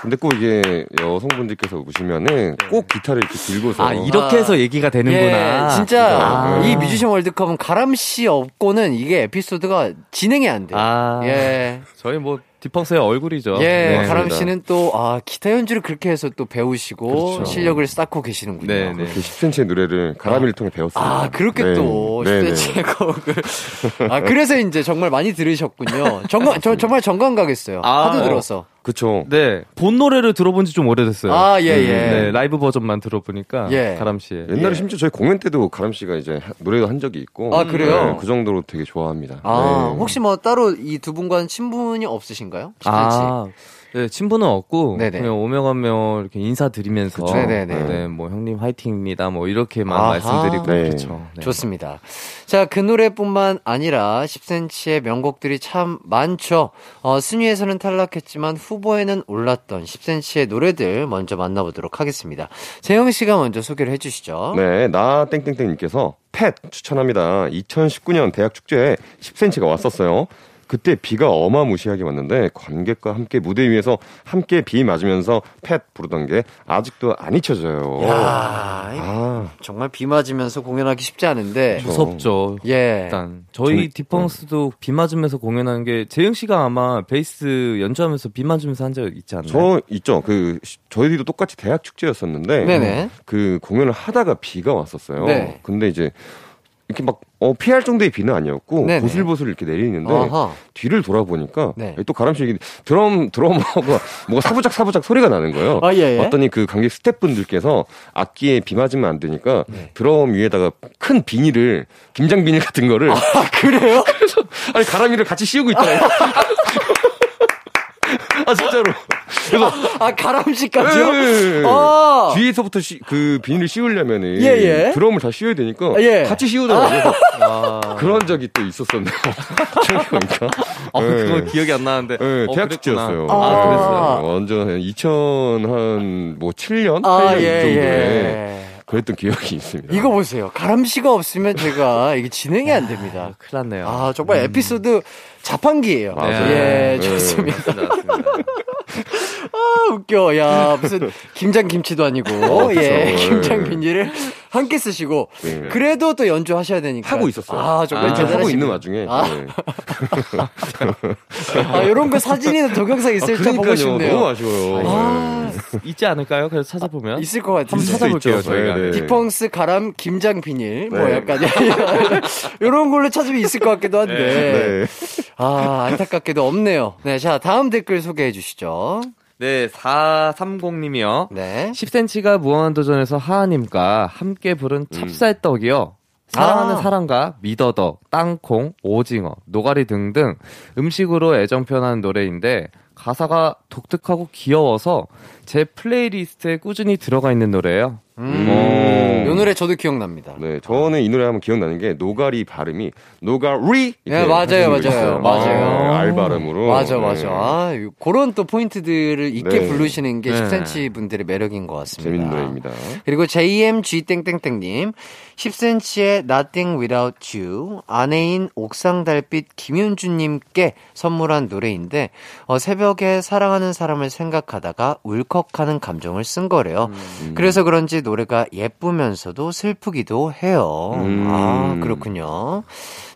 근데 꼭 이게 여성분들께서 오시면은 꼭 기타를 이렇게 들고서 아 이렇게 아. 해서 얘기가 되는구나. 예, 진짜 아. 이 뮤지션 월드컵은 가람 씨 없고는 이게 에피소드가 진행이 안 돼요. 아. 예. 저희 뭐 디펑스의 얼굴이죠. 예, 네. 가람. 씨는 또, 아, 기타 연주를 그렇게 해서 또 배우시고, 그렇죠. 실력을 쌓고 계시는군요. 네, 네. 그 10cm의 노래를 가람이를 통해 배웠습니다. 아, 그렇게 네. 또, 네, 네. 10cm의 곡을. 아, 그래서 이제 정말 많이 들으셨군요. 정말, 저, 정말 정감 가겠어요. 아, 하도 어. 들어서. 그쵸. 네, 본 노래를 들어본 지 좀 오래됐어요. 아, 예, 예. 네, 라이브 버전만 들어보니까 예. 가람 씨의 옛날에 예. 심지어 저희 공연 때도 가람 씨가 이제 하- 노래도 한 적이 있고. 아, 그래요? 네, 그 정도로 되게 좋아합니다. 아, 네. 혹시 뭐 따로 이 두 분과는 친분이 없으신가요? 10cm. 아, 네, 친분은 없고 네네. 그냥 오며 가며 이렇게 인사드리면서. 네, 뭐 형님 화이팅입니다. 뭐 이렇게만 아하. 말씀드리고 네. 그렇죠. 네. 좋습니다. 자, 그 노래뿐만 아니라 10cm의 명곡들이 참 많죠. 어, 순위에서는 탈락했지만 후보에는 올랐던 10cm의 노래들 먼저 만나보도록 하겠습니다. 재영 씨가 먼저 소개를 해 주시죠. 네, 나 땡땡땡 님께서 팻 추천합니다. 2019년 대학 축제에 10cm가 왔었어요. 그때 비가 어마무시하게 왔는데 관객과 함께 무대 위에서 함께 비 맞으면서 팻 부르던 게 아직도 안 잊혀져요. 야, 아, 정말 비 맞으면서 공연하기 쉽지 않은데. 무섭죠. 예. 일단 저희 디펑스도 비 맞으면서 공연하는 게 재영 씨가 아마 베이스 연주하면서 비 맞으면서 한 적 있지 않나요? 저 있죠. 그 시- 저희도 똑같이 대학 축제였었는데 네네. 그 공연을 하다가 비가 왔었어요. 네. 근데 이제 이렇게 막 어, 피할 정도의 비는 아니었고 네네. 보슬보슬 이렇게 내리는데 아하. 뒤를 돌아보니까 네. 또 가람씨 드럼 드럼하고 뭐가 사부작 사부작 소리가 나는 거예요. 아, 예, 예. 어떠니 그 관객 스태프분들께서 악기에 비 맞으면 안 되니까 네. 드럼 위에다가 큰 비닐을 김장 비닐 같은 거를 아, 그래요? 그래서 아니 가람이를 같이 씌우고 있더라고요. 아 진짜로. 그래서 아, 가람씨까지요? 예, 예, 예. 아. 뒤에서부터 시- 그 비닐을 씌우려면은 예, 예. 드럼을 다 씌워야 되니까 예. 같이 씌우더라고요. 그런 적이 또 있었었네요. 생각해보니까. 어, 예. 그거 기억이 안 나는데. 예, 어, 대학. 축제였어요. 아, 그랬어요? 완전 2000한 뭐 7년, 아, 8년 예, 정도에 예. 그랬던 기억이 있습니다. 이거 보세요. 가람 씨가 없으면 제가 이게 진행이 안 됩니다. 큰일 났네요. 아, 정말 에피소드 자판기예요. 맞아요. 예, 네. 좋습니다. 맞습니다. 아, 웃겨. 야, 무슨 김장 김치도 아니고 예, 그쵸. 김장 네. 비닐을 함께 쓰시고 네. 그래도 또 연주하셔야 되니까 하고 있었어요. 아, 정말 아. 하고 있는 와중에. 아. 네. 아, 이런 거 사진이나 동영상 있을 때 보고. 싶네요. 너무 아쉬워요. 아, 있지 않을까요? 그래서 찾아보면 있을 것 같은데. 한번 찾아볼게요. 저희가. 네, 네. 딕펑스 가람 김장 비닐 뭐 네. 약간 이런 걸로 찾으면 있을 것 같기도 한데 네. 아 안타깝게도 없네요. 네, 자 다음 댓글 소개해 주시죠. 네, 430님이요. 네. 10cm가 무한도전에서 하하님과 함께 부른 찹쌀떡이요. 사랑하는 아. 사람과 미더덕, 땅콩, 오징어, 노가리 등등 음식으로 애정 표현하는 노래인데 가사가 독특하고 귀여워서 제 플레이리스트에 꾸준히 들어가 있는 노래예요. 음. 어. 요 노래 저도 기억납니다. 네, 저는 이 노래 하면 기억나는 게 노가리 발음이 노가리. 네, 맞아요, 맞아요, 있어요. 맞아요. 아, R 발음으로. 맞아, 네. 맞아. 아, 요- 그런 또 포인트들을 있게 네. 부르시는 게 네. 10cm 분들의 매력인 것 같습니다. 재밌는 노래입니다. 그리고 JMG 땡땡땡님 10cm의 Nothing Without You 아내인 옥상 달빛 김윤주님께 선물한 노래인데 어, 새벽에 사랑하는 사람을 생각하다가 울컥하는 감정을 쓴 거래요. 그래서 그런지 노래가 예쁘면서도 슬프기도 해요. 음. 아 그렇군요.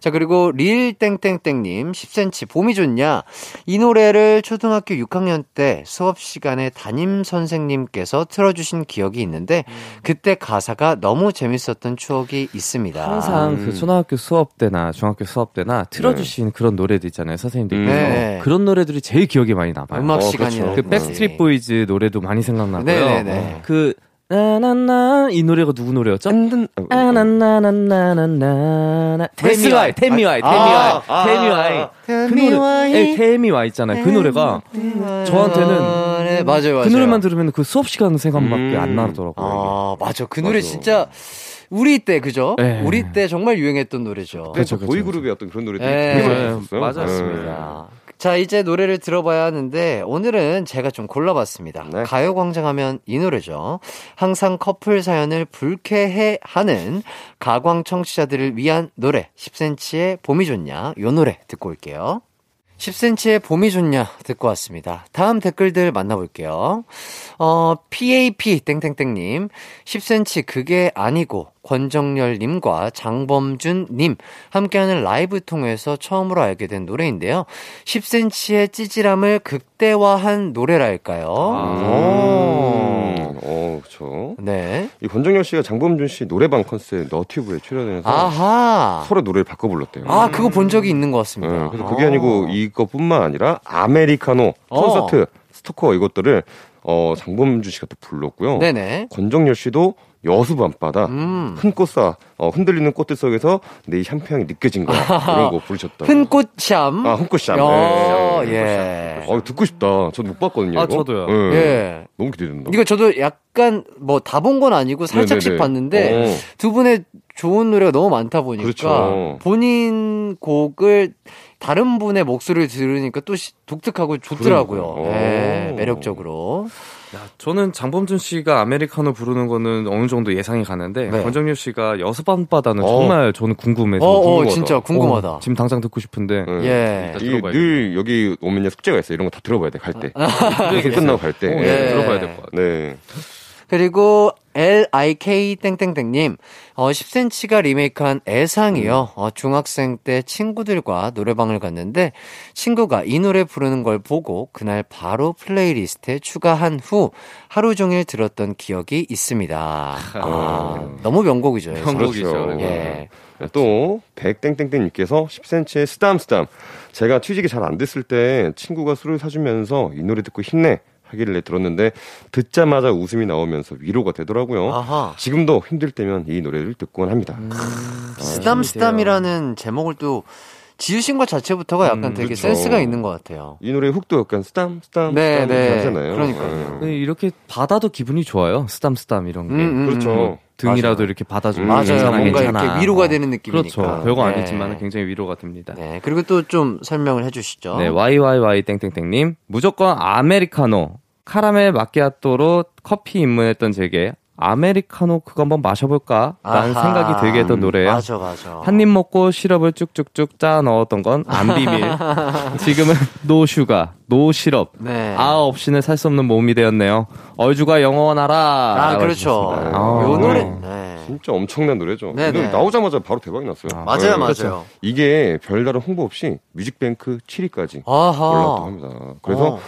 자 그리고 릴 땡땡땡님 10cm 봄이 좋냐 이 노래를 초등학교 6학년 때 수업 시간에 담임 선생님께서 틀어주신 기억이 있는데 그때 가사가 너무 재밌었던 추 억이 있습니다. 항상 음. 그 초등학교 수업 때나 중학교 수업 때나 틀어주신 그런 노래들 있잖아요, 선생님들께서. 네. 그런 노래들이 제일 기억에 많이 남아요. 음악 어, 시간이요. 그렇죠. 그 백스트리트 보이즈 노래도 많이 생각나고요. 네네네. 그 나나나 이 노래가 누구 노래였죠? 아나나나나나나나 테미와이 테미와이 아, 테미와이 테미와이 그 노래 예, 테미와이 있잖아요. 그 노래가 저한테는 네, 맞아요, 맞아요. 그 노래만 들으면 그 수업 시간 생각밖에 음. 안 나더라고요. 아, 맞아. 그 노래. 진짜 우리 때 그죠? 네. 우리 때 정말 유행했던 노래죠. 그쵸, 보이. 그룹의 어떤 그런 노래들이 네. 되게 네, 많았었어요. 맞았습니다. 자, 이제 노래를 들어봐야 하는데, 오늘은 제가 좀 골라봤습니다. 네. 가요광장 하면 이 노래죠. 항상 커플 사연을 불쾌해 하는 가광 청취자들을 위한 노래, 10cm의 봄이 좋냐, 요 노래 듣고 올게요. 10cm의 봄이 좋냐 듣고 왔습니다. 다음 댓글들 만나볼게요. 어, PAP 땡땡땡님, 10cm 그게 아니고 권정열님과 장범준님 함께하는 라이브 통해서 처음으로 알게 된 노래인데요. 10cm의 찌질함을 극대화한 노래랄까요? 오. 음, 어, 그렇죠. 네. 이 권정열 씨가 장범준 씨 노래방 컨셉 너튜브에 출연해서 아하. 서로 노래를 바꿔 불렀대요. 아, 그거 본 적이 있는 것 네, 같습니다. 그래서 그게 아 니고 이것뿐만 아니라 아메리카노 콘서트 스토커 이것들을 어 장범준 씨가 또 불렀고요. 네네. 권정열 씨도 여수 밤바다 음. 흔꽃사 어, 흔들리는 꽃들 속에서 내 향평이 느껴진 거야 이런 거 부르셨다. 흔꽃샴. 아 흔꽃샴. 어, 네. 예. 어 듣고 싶다. 저도 못 봤거든요. 아, 이거. 저도요. 네. 예. 너무 기대된다. 이거 저도 약간 뭐 다 본 건 아니고 살짝씩 네네네. 봤는데 어. 두 분의 좋은 노래가 너무 많다 보니까 그렇죠. 본인 곡을 다른 분의 목소리를 들으니까 또 시- 독특하고 좋더라고요. 네, 오. 매력적으로. 야, 저는 장범준 씨가 아메리카노 부르는 거는 어느 정도 예상이 가는데 네. 권정열 씨가 여수 밤바다는 어. 정말 저는 궁금해서 어, 어, 궁금하다. 진짜 궁금하다. 어, 지금 당장 듣고 싶은데 네. 예. 이늘 여기 오면요 숙제가 있어요. 이런 거 다 들어봐야 돼 갈 때. 끝나고 갈 때. 어, 예. 네, 들어봐야 될 것 같아요. 네. 그리고 LIK 땡땡땡님, 어, 10cm가 리메이크한 애상이요. 어, 중학생 때 친구들과 노래방을 갔는데 친구가 이 노래 부르는 걸 보고 그날 바로 플레이리스트에 추가한 후 하루 종일 들었던 기억이 있습니다. 아, 너무 명곡이죠. 명곡이죠. 그렇죠. 예. 또 백땡땡땡님께서 10cm의 쓰담쓰담 제가 취직이 잘 안 됐을 때 친구가 술을 사주면서 이 노래 듣고 힘내 하길래 들었는데 듣자마자 웃음이 나오면서 위로가 되더라고요. 아하. 지금도 힘들 때면 이 노래를 듣곤 합니다. 음. 쓰담쓰담이라는 제목을 또 지으신 것 자체부터가 약간 음, 되게 그렇죠. 센스가 있는 것 같아요. 이 노래 훅도 약간 쓰담 쓰담 네, 쓰담 네. 이렇게 하잖아요. 그러니까요. 네, 이렇게 받아도 기분이 좋아요. 쓰담쓰담 이런 게. 음, 음, 그렇죠. 음. 등이라도 맞아요. 이렇게 받아주면 맞아요. 괜찮아, 뭔가 괜찮아. 이렇게 위로가 되는 느낌이니까. 그렇죠. 별거 네. 아니지만 굉장히 위로가 됩니다. 네. 그리고 또 좀 설명을 해주시죠. 네, YYY 땡땡땡님 무조건 아메리카노 카라멜 마키아토로 커피 입문했던 제게 아메리카노 그거 한번 마셔볼까? 라는 아하. 생각이 들게 했던 노래예요. 맞아, 맞아. 한 입 먹고 시럽을 쭉쭉쭉 짜 넣었던 건 안 비밀. 지금은 no sugar, no syrup. 네. 아 없이는 살 수 없는 몸이 되었네요. 얼죽아 영원하라. 아, 그렇죠. 해주셨습니다. 요 아, 노래. 네. 네. 진짜 엄청난 노래죠. 네, 이 노래 네. 나오자마자 바로 대박이 났어요. 아, 맞아요, 네. 맞아요. 이게 별다른 홍보 없이 뮤직뱅크 7위까지 아하. 올랐다고 합니다. 그래서 어.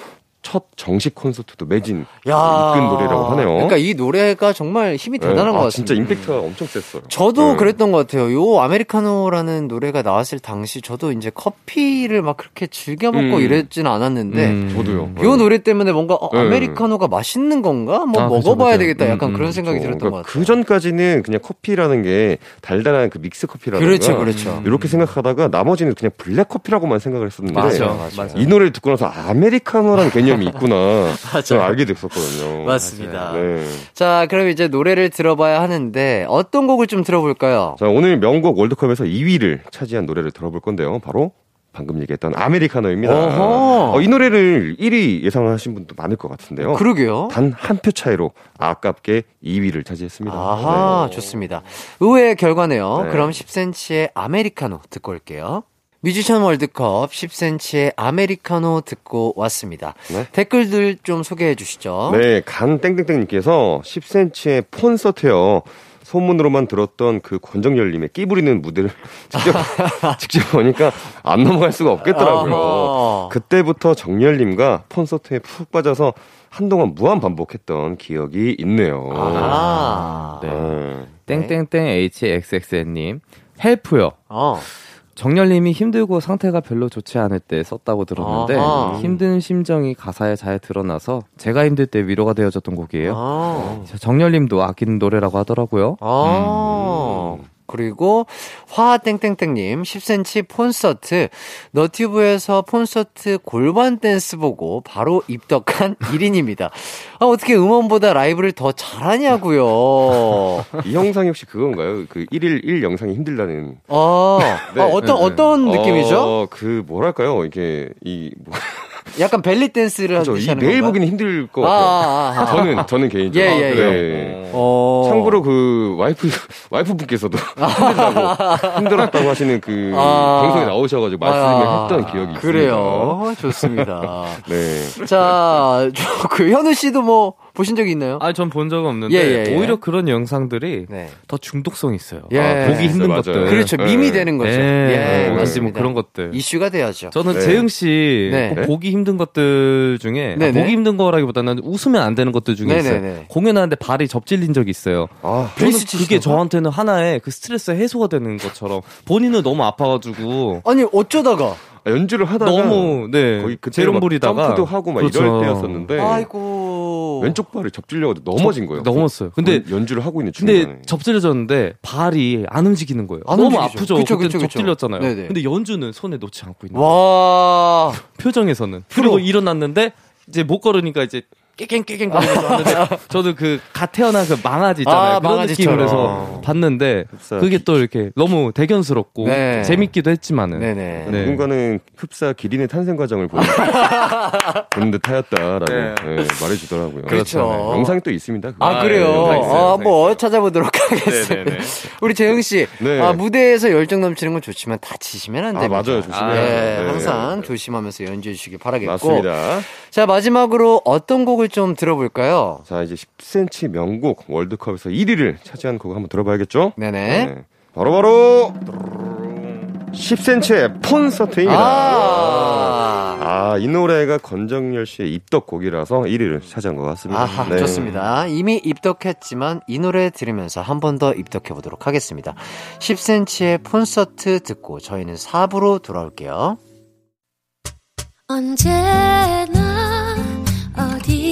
첫 정식 콘서트도 매진 야. 이끈 노래라고 하네요. 그러니까 이 노래가 정말 힘이 네. 대단한 아, 것 같습니다. 진짜 임팩트가 엄청 셌어요. 저도 네. 그랬던 것 같아요. 요 아메리카노라는 노래가 나왔을 당시 저도 이제 커피를 막 그렇게 즐겨 먹고 음. 이랬지는 않았는데 음. 저도요. 요 노래 때문에 뭔가 어, 네. 아메리카노가 맛있는 건가? 뭐 아, 먹어봐야 그쵸. 되겠다. 약간 음, 그런 음, 생각이 그렇죠. 들었던 것 그러니까 같아요. 그 전까지는 그냥 커피라는 게 달달한 그 믹스 커피라든가 그렇죠, 그렇죠. 이렇게 생각하다가 나머지는 그냥 블랙 커피라고만 생각을 했었는데 맞아, 맞아. 맞아. 이 노래를 듣고 나서 아메리카노라는 개념 이 있구나 제가 알게 됐었거든요. 맞습니다. 네. 자, 그럼 이제 노래를 들어봐야 하는데 어떤 곡을 좀 들어볼까요? 자 오늘 명곡 월드컵에서 2위를 차지한 노래를 들어볼 건데요. 바로 방금 얘기했던 아메리카노입니다. 어, 이 노래를 1위 예상하신 분도 많을 것 같은데요. 그러게요. 단 한 표 차이로 아깝게 2위를 차지했습니다. 아하, 네. 좋습니다. 의외의 결과네요. 네. 그럼 10cm의 아메리카노 듣고 올게요. 뮤지션 월드컵 10cm의 아메리카노 듣고 왔습니다. 네. 댓글들 좀 소개해 주시죠. 네, 간 땡땡땡님께서 10cm의 폰서트요. 소문으로만 들었던 그 권정열님의 끼 부리는 무대를 직접 직접 보니까 안 넘어갈 수가 없겠더라고요. 어허. 그때부터 정열님과 폰서트에 푹 빠져서 한동안 무한 반복했던 기억이 있네요. 아. 네. 네. 땡땡땡 HXXN님 헬프요. 어. 정열님이 힘들고 상태가 별로 좋지 않을 때 썼다고 들었는데 아하. 힘든 심정이 가사에 잘 드러나서 제가 힘들 때 위로가 되어줬던 곡이에요. 아. 정열님도 아끼는 노래라고 하더라고요. 아. 그리고 화땡땡땡님 10cm 콘서트 너튜브에서 콘서트 골반 댄스 보고 바로 입덕한 1인입니다. 아 어떻게 음원보다 라이브를 더 잘하냐고요. 이 영상이 혹시 그건가요? 그 1일 1 영상이 힘들다는. 아, 네. 아, 어떤 어떤 느낌이죠? 어, 그 뭐랄까요? 이게 이 뭐, 약간 벨리 댄스를 그죠? 이 매일? 보기는 힘들 것 아, 같아요. 아, 아, 아. 저는 저는 개인적으로. 예, 예, 예. 네. 어. 참고로 그 와이프 와이프 분께서도 힘들다고 힘들었다고 하시는 그 아. 방송에 나오셔가지고 말씀을 아, 했던 기억이 있습니다. 그래요. 좋습니다. 네. 자, 저그 현우 씨도 뭐 보신 적이 있나요? 아, 전 본 적은 없는데 예, 예, 예. 오히려 그런 영상들이 네. 더 중독성 있어요. 예. 아, 보기 힘든 맞아요. 것들. 그렇죠. 네. 밈이 되는 거죠. 예, 예, 뭐 맞습니다. 그런 것들. 이슈가 돼야죠. 저는 네. 재흥 씨 네. 꼭 보기 힘든 것들 중에 아. 보기 힘든 거라기보다는 웃으면 안 되는 것들 중에. 있어요. 공연하는데 발이 접질린 적이 있어요. 아, 저는 그게? 저한테는 하나의 그 스트레스 해소가 되는 것처럼 본인은 너무 아파가지고 아니 어쩌다가 연주를 하다가 너무 네 거의 그때 재롱 막 부리다가 점프도 하고 막 그렇죠. 이럴 때였었는데 아이고 왼쪽 발이 접질려고 넘어진 거예요. 넘었어요. 근데 연- 연주를 하고 있는 중간에. 근데 접질려졌는데 발이 안 움직이는 거예요. 안 너무 움직이죠. 아프죠. 그쵸, 그쵸, 그쵸. 접질렸잖아요. 네네. 근데 연주는 손에 놓지 않고 있는 거예요. 와 표정에서는. 그리고 일어났는데 이제 못 걸으니까 이제 깨갱 깨갱 거리면서 하는데 저도 그 갓 태어난 그 망아지 있잖아요. 아, 그런 망아지처럼. 느낌으로 봤는데 흡사 그게 또 이렇게 너무 대견스럽고 네. 재밌기도 했지만은 네네 네. 누군가는 흡사 기린의 탄생 과정을 보는, 보는 듯 하였다라고 네. 네, 말해주더라고요. 그렇죠. 네, 영상이 또 있습니다. 그거. 아, 그래요. 네, 영상 있어요, 아, 한번. 찾아보도록 하겠습니다. 네네네. 우리 재흥 씨, 네. 아, 무대에서 열정 넘치는 건 좋지만 다치시면 안 아, 됩니다. 맞아요. 조심해야 네, 돼요. 네. 항상 조심하면서 연주해 주시기 바라겠고. 맞습니다. 자, 마지막으로 어떤 곡을 좀 들어볼까요? 자, 이제 10cm 명곡 월드컵에서 1위를 차지한 곡 한번 들어봐야겠죠? 네네. 바로 바로 10cm의 콘서트입니다. 아, 아, 이 노래가 권정열 씨의 입덕곡이라서 1위를 차지한 것 같습니다. 아하, 네. 좋습니다. 이미 입덕했지만 이 노래 들으면서 한 번 더 입덕해 보도록 하겠습니다. 10cm의 콘서트 듣고 저희는 4부로 돌아올게요. 언제나 어디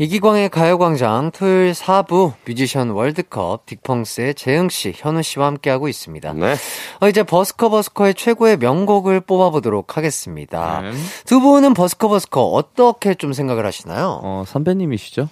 이기광의 가요광장 토요일 4부 뮤지션 월드컵 딕펑스의 재흥씨, 현우씨와 함께하고 있습니다. 네. 어, 이제 버스커 버스커의 최고의 명곡을 뽑아보도록 하겠습니다. 네. 두 분은 버스커 버스커 어떻게 좀 생각을 하시나요? 어, 선배님이시죠?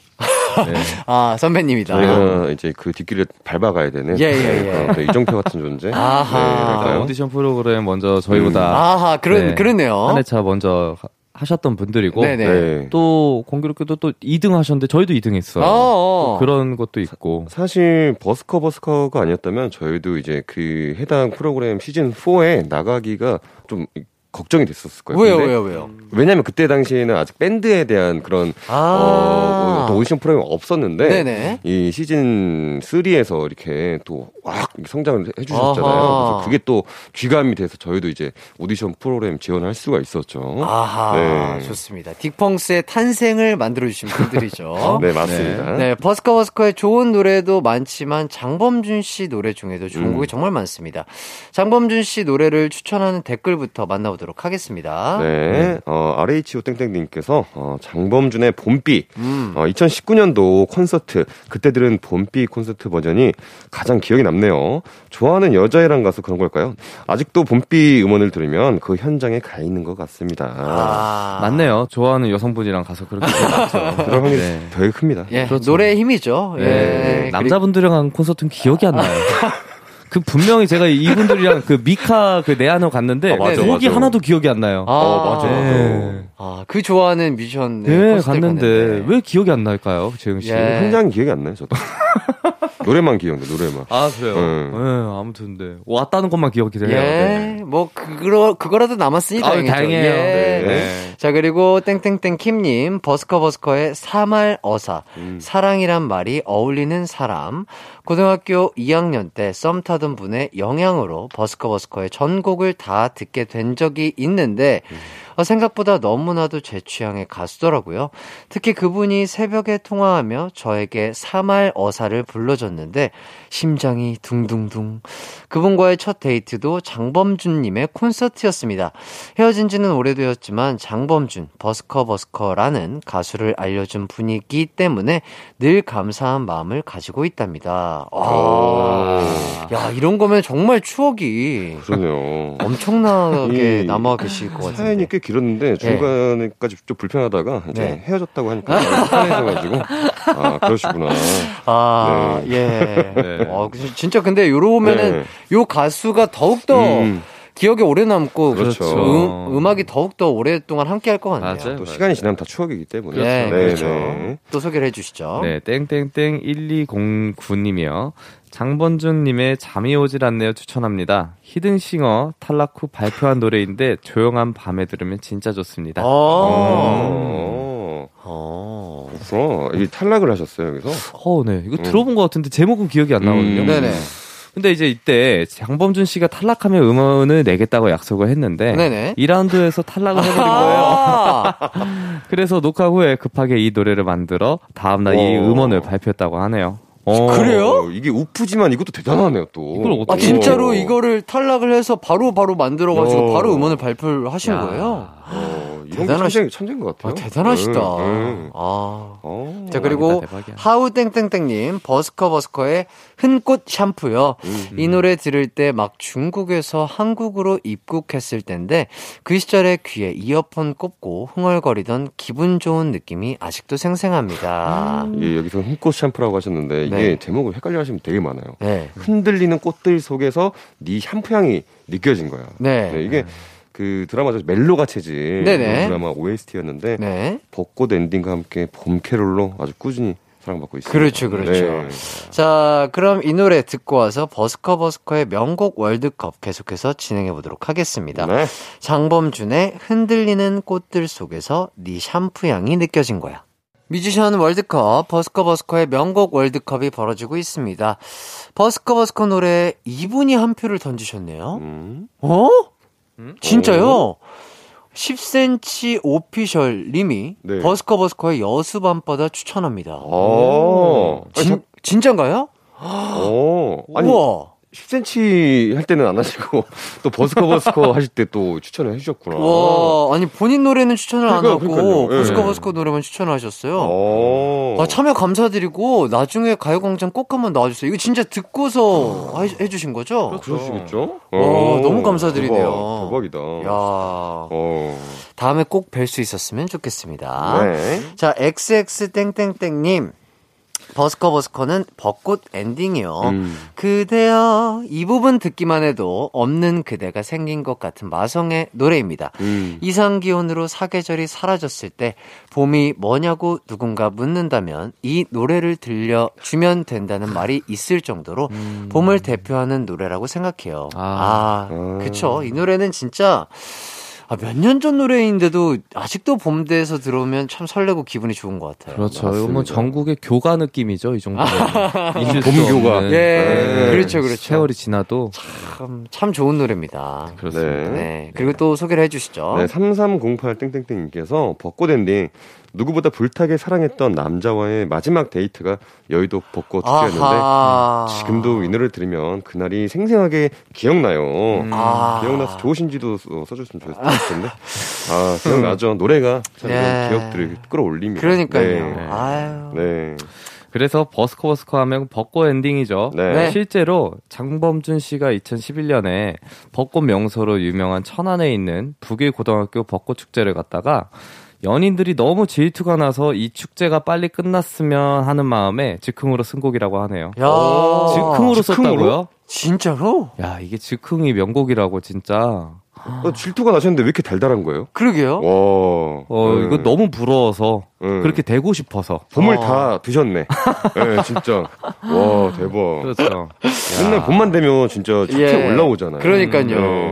네. 아, 선배님이다. 저희가 이제 그 뒷길을 밟아가야 되는 예, 예, 예. 그런 또 이정표 같은 존재. 아하. 네? 오디션 프로그램 먼저 저희보다 아하, 그런, 네. 그러네요. 한 회차 먼저 하- 하셨던 분들이고 네네. 네. 또 공교롭게도 또 2등 하셨는데 저희도 2등 했어요. 어, 어. 그런 것도 있고. 사 실 버스커 버스커가 아니었다면 저희도 이제 그 해당 프로그램 시즌 4에 나가기가 좀 걱정이 됐었을 거예요. 왜요, 왜요, 왜요? 왜냐면 그때 당시에는 아직 밴드에 대한 그런 아. 어, 또 오디션 프로그램이 없었는데 네네. 이 시즌 3에서 이렇게 또왁 성장을 해주셨잖아요. 아하. 그래서 그게 또 귀감이 돼서 저희도 이제 오디션 프로그램 지원할 수가 있었죠. 아하, 네. 좋습니다. 딕펑스의 탄생을 만들어주신 분들이죠. 네 맞습니다. 네, 버스커 버스커의 좋은 노래도 많지만 장범준 씨 노래 중에도 좋은 음. 곡이 정말 많습니다. 장범준 씨 노래를 추천하는 댓글부터 만나보도록 하겠습니다. 네, 어, RHO 땡땡님께서 어, 장범준의 봄비 음. 어, 2019년도 콘서트 그때 들은 봄비 콘서트 버전이 가장 기억에 남네요. 좋아하는 여자애랑 가서 그런 걸까요? 아직도 봄비 음원을 들으면 그 현장에 가 있는 것 같습니다. 아, 맞네요. 좋아하는 여성분이랑 가서 그렇게. 그런 확률이 네. 되게 큽니다. 예, 그렇죠. 노래의 힘이죠. 예. 네. 남자분들이랑 간 콘서트는 기억이 안 나요. 그 분명히 제가 이분들이랑 그 미카 그 내한으로 갔는데 아, 맞아, 곡이 맞아. 하나도 기억이 안 나요. 아, 어, 맞아. 네. 아, 그 좋아하는 뮤지션 네, 콘서트를 갔는데 왜 기억이 안 날까요, 재영 씨? 예. 현장 기억이 안 나요, 저도. 노래만 기억나, 노래만. 아 그래요. 음. 네, 아무튼 네. 왔다는 것만 기억이 돼요. 네. 예, 뭐 그거 그거라도 남았으니 아, 다행이죠. 다행이에요. 예. 네. 자 그리고 땡땡땡 킴님 버스커 버스커의 사말 어사 음. 사랑이란 말이 어울리는 사람 고등학교 2학년 때 썸 타던 분의 영향으로 버스커 버스커의 전곡을 다 듣게 된 적이 있는데 어, 생각보다 너무나도 제 취향의 가수더라고요. 특히 그분이 새벽에 통화하며 저에게 사말 어사를 불러줬는데 심장이 둥둥둥. 그분과의 첫 데이트도 장범준님의 콘서트였습니다. 헤어진 지는 오래되었지만 장범준, 버스커 버스커라는 가수를 알려준 분이기 때문에 늘 감사한 마음을 가지고 있답니다. 와. 야, 이런 거면 정말 추억이 그러네요. 엄청나게 이 남아 계실 것 같은데. 사연이 꽤 길었는데 중간에까지 좀 불편하다가 이제 네. 헤어졌다고 하니까 불편해져가지고 아 그러시구나. 아, 네. 예. 네. 어, 그- 진짜 근데 요러면은 네. 요 가수가 더욱더 음, 기억에 오래 남고 그렇죠. 음, 음악이 더욱더 오랫동안 함께 할 것 같네요. 맞아요. 또 시간이 지나면 다 추억이기 때문에. 네, 네, 그렇죠. 네. 또 소개를 해 주시죠. 네, 땡땡땡 1209님이요. 장범준님의 잠이 오질 않네요 추천합니다. 히든싱어 탈락 후 발표한 노래인데 조용한 밤에 들으면 진짜 좋습니다. 어. 어. 어. 그렇구나. 이 탈락을 하셨어요, 여기서? 어, 네. 이거 들어본 것 같은데 제목은 기억이 안 나거든요. 음. 네네. 근데 이제 이때 장범준 씨가 탈락하면 음원을 내겠다고 약속을 했는데 네네. 2라운드에서 탈락을 해버린 거예요. 아, 그래서 녹화 후에 급하게 이 노래를 만들어 다음날 이 와. 음원을 발표했다고 하네요. 어. 그래요? 어, 이게 우프지만 이것도 대단하네요, 또. 이걸 어떻게- 아, 진짜로 어. 이거를 탈락을 해서 바로 바로 만들어 가지고 야. 바로 음원을 발표를 하신 야. 거예요. 어, 천재, 천재인 것 같아요. 아, 대단하시다. 네, 네. 아. 어. 자, 그리고 대박이야. 하우 땡땡땡님, 버스커 버스커의 흔꽃 샴푸요. 음. 이 노래 들을 때 막 중국에서 한국으로 입국했을 텐데 그 시절에 귀에 이어폰 꽂고 흥얼거리던 기분 좋은 느낌이 아직도 생생합니다. 예, 여기서 흠꽃 샴푸라고 하셨는데 네. 제목을 헷갈려 하시면 되게 많아요. 네. 흔들리는 꽃들 속에서 네 샴푸 향이 느껴진 거야. 네. 이게 그 드라마죠 멜로가 체질 네네. 드라마 OST였는데 네. 벚꽃 엔딩과 함께 봄 캐롤로 아주 꾸준히 사랑받고 있습니다. 그렇죠, 그렇죠. 네. 자, 그럼 이 노래 듣고 와서 버스커 버스커의 명곡 월드컵 계속해서 진행해 보도록 하겠습니다. 네. 장범준의 흔들리는 꽃들 속에서 네 샴푸 향이 느껴진 거야. 뮤지션 월드컵, 버스커 버스커의 명곡 월드컵이 벌어지고 있습니다. 버스커 버스커 노래 이분이 한 표를 던지셨네요. 음. 어? 진짜요? 10cm 오피셜 님이 네. 버스커 버스커의 여수 밤바다 추천합니다. 어. 아니, 진, 진짠가요? 저- 어. 아니 우와. 10cm 할 때는 안 하시고 또 버스커 버스커 하실 때 또 추천을 해주셨구나. 와, 아니 본인 노래는 추천을 안 그러니까요, 하고 그러니까요. 예. 버스커 버스커 노래만 추천을 하셨어요. 어. 아, 참여 감사드리고 나중에 가요광장 꼭 한번 나와주세요. 이거 진짜 듣고서 해- 해주신 거죠? 그러시겠죠? 와, 어, 너무 감사드리네요. 대박, 대박이다. 야, 어. 다음에 꼭 뵐 수 있었으면 좋겠습니다. 네. 자, XX땡땡땡님. 버스커 버스커는 벚꽃 엔딩이요. 음. 그대여 이 부분 듣기만 해도 없는 그대가 생긴 것 같은 마성의 노래입니다. 음. 이상 기온으로 사계절이 사라졌을 때 봄이 뭐냐고 누군가 묻는다면 이 노래를 들려 주면 된다는 말이 있을 정도로 봄을 대표하는 노래라고 생각해요. 아, 아. 그쵸. 이 노래는 진짜 아, 몇 년 전 노래인데도 아직도 봄 돼서 들으면 참 설레고 기분이 좋은 것 같아요. 그렇죠. 이거 뭐 맞습니다. 전국의 교가 느낌이죠, 이 수 봄교가. 없는. 예, 네. 그렇죠, 그렇죠. 세월이 지나도. 참, 참 좋은 노래입니다. 그렇습니다. 네. 네. 그리고 또 소개를 해주시죠. 네, 3308땡땡땡님께서 벚꽃 엔딩 누구보다 불타게 사랑했던 남자와의 마지막 데이트가 여의도 벚꽃 축제였는데 아하. 지금도 이 노래를 들으면 그날이 생생하게 기억나요. 아. 기억나서 좋으신지도 써- 써줬으면 좋겠을 텐데. 아, 기억나죠. 노래가 참 이런 예. 기억들을 끌어올립니다. 그러니까요. 네. 아유. 네. 그래서 버스커 버스커 하면 벚꽃 엔딩이죠. 네. 네. 실제로 장범준 씨가 2011년에 벚꽃 명소로 유명한 천안에 있는 북일 고등학교 벚꽃 축제를 갔다가 연인들이 너무 질투가 나서 이 축제가 빨리 끝났으면 하는 마음에 즉흥으로 쓴 곡이라고 하네요. 야. 즉흥으로 즉흥으로? 썼다고요? 진짜로? 야, 이게 즉흥이 명곡이라고 진짜. 어, 질투가 나셨는데 왜 이렇게 달달한 거예요? 그러게요. 와. 어, 네. 이거 너무 부러워서 네. 그렇게 되고 싶어서. 봄을 어. 다 드셨네. 네, 진짜. 와, 대박. 그렇죠. 맨날 봄만 되면 진짜 차트에 예. 올라오잖아요. 그러니까요.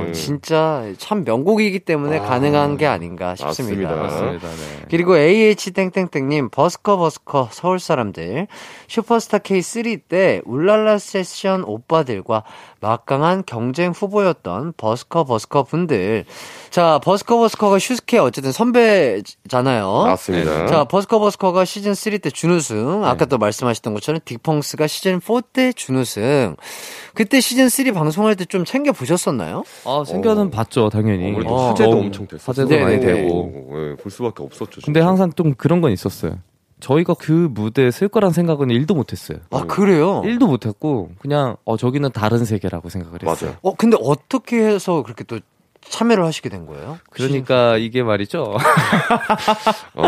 네. 진짜 참 명곡이기 때문에 아. 가능한 게 아닌가 싶습니다. 맞습니다. 맞습니다. 네. 그리고 AH땡땡땡님, 버스커 버스커 서울 사람들, 슈퍼스타 K3 때 울랄라 세션 오빠들과 막강한 경쟁 후보였던 버스커 버스커 분 들. 자, 버스커 버스커가 슈스케 어쨌든 선배잖아요. 맞습니다. 자, 버스커 버스커가 시즌 3 때 준우승. 아까 또 말씀하셨던 것처럼 딕펑스가 시즌 4 때 준우승. 그때 시즌 3 방송할 때 좀 챙겨 보셨었나요? 아, 생겨는 어. 봤죠, 당연히. 우리 어. 화제도 너무 엄청 됐었어. 화제도 네네네. 많이 되고. 예, 볼 수밖에 없었죠. 근데 진짜. 항상 좀 그런 건 있었어요. 저희가 그 무대에 쓸 거란 생각은 1도 못 했어요. 아, 그래요? 1도 못 했고, 그냥, 어, 저기는 다른 세계라고 생각을 했어요. 맞아요. 어, 근데 어떻게 해서 그렇게 또 참여를 하시게 된 거예요? 그러니까 이게 말이죠. 어,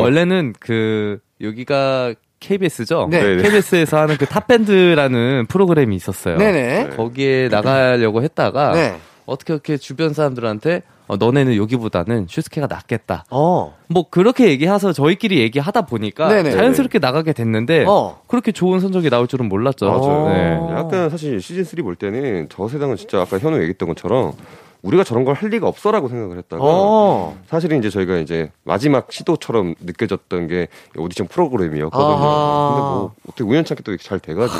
원래는 그, 여기가 KBS죠? 네. 네네. KBS에서 하는 그 탑밴드라는 프로그램이 있었어요. 네네. 거기에 나가려고 했다가, 네. 어떻게 어떻게 주변 사람들한테, 어, 너네는 여기보다는 슈스케가 낫겠다. 어. 뭐 그렇게 얘기해서 저희끼리 얘기하다 보니까 네네. 자연스럽게 나가게 됐는데 어. 그렇게 좋은 성적이 나올 줄은 몰랐죠. 맞아요. 네. 약간 사실 시즌 3 볼 때는 저 세상은 진짜 아까 현우 얘기했던 것처럼 우리가 저런 걸 할 리가 없어라고 생각을 했다가 어. 사실은 이제 저희가 이제 마지막 시도처럼 느껴졌던 게 오디션 프로그램이었거든요. 아하. 근데 뭐 어떻게 우연찮게 또 이렇게 잘 돼가지고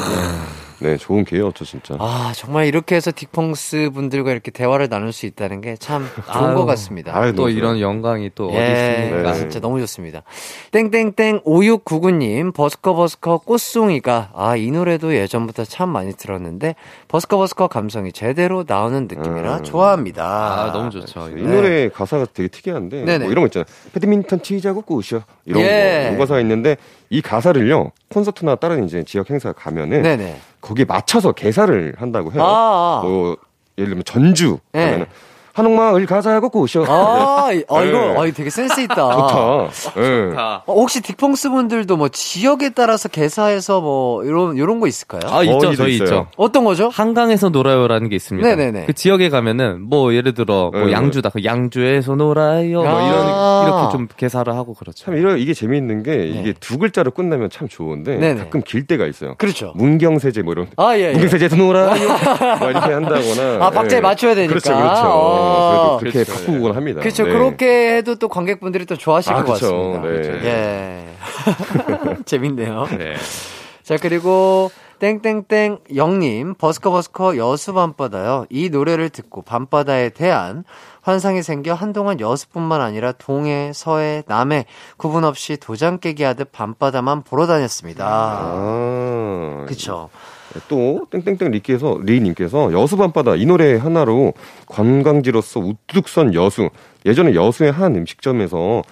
네 좋은 기회였죠 진짜. 아, 정말 이렇게 해서 딕펑스 분들과 이렇게 대화를 나눌 수 있다는 게 참 좋은 아유. 것 같습니다. 아유, 또 이런. 영광이 또 어디 예, 있습니까? 네. 진짜 너무 좋습니다. 땡땡땡 5699님, 버스커 버스커 꽃송이가, 아, 이 노래도 예전부터 참 많이 들었는데, 버스커 버스커 감성이 제대로 나오는 느낌이라 음. 좋아합니다. 아 너무 좋죠. 이 노래 가사가 되게 특이한데 네네. 뭐 이런 거 있잖아요. 배드민턴 치자고 꾸셔 이런 예. 거 가사 있는데 이 가사를요 콘서트나 다른 이제 지역 행사 가면은 네네. 거기에 맞춰서 개사를 한다고 해요. 아, 아. 뭐 예를 들면 전주 네. 가면은 한옥마을 가자고 꾸셔. 아, 이- 아, 이거, 네. 아, 되게 센스 있다. 좋다. 예. 어, 혹시 딕펑스 분들도 뭐 지역에 따라서 개사해서 뭐 이런 이런 거 있을까요? 아 있죠, 거기도 저희 있어요. 있죠. 어떤 거죠? 한강에서 놀아요라는 게 있습니다. 네네네. 그 지역에 가면은 뭐 예를 들어 뭐 네. 양주다, 그 양주에서 놀아요, 뭐 아. 이런 이렇게 좀 개사를 하고 그렇죠. 참 이런 이게 재미있는 게 이게 두 글자로 끝나면 참 좋은데 네네. 가끔 길 때가 있어요. 그렇죠. 문경세제 뭐 이런 아, 예, 예. 문경세제에서 놀아요. 뭐 이렇게 한다거나. 아, 박자에 예. 맞춰야 되니까. 그렇죠, 그렇죠. 어. 그래도 그렇게 바꾸곤 합니다. 그렇죠. 네. 그렇게 해도 또 관객분들이 또 좋아하실 아, 것 그쵸. 같습니다. 네. 예. 재밌네요. 네. 자, 그리고 땡땡땡 영님, 버스커 버스커 여수 밤바다요. 이 노래를 듣고 밤바다에 대한 환상이 생겨 한동안 여수뿐만 아니라 동해, 서해, 남해 구분 없이 도장 깨기 하듯 밤바다만 보러 다녔습니다. 아. 그쵸. 또 땡땡땡 리께서 리님께서 여수 밤바다 이 노래 하나로 관광지로서 우뚝 선 여수 예전에 여수의 한 음식점에서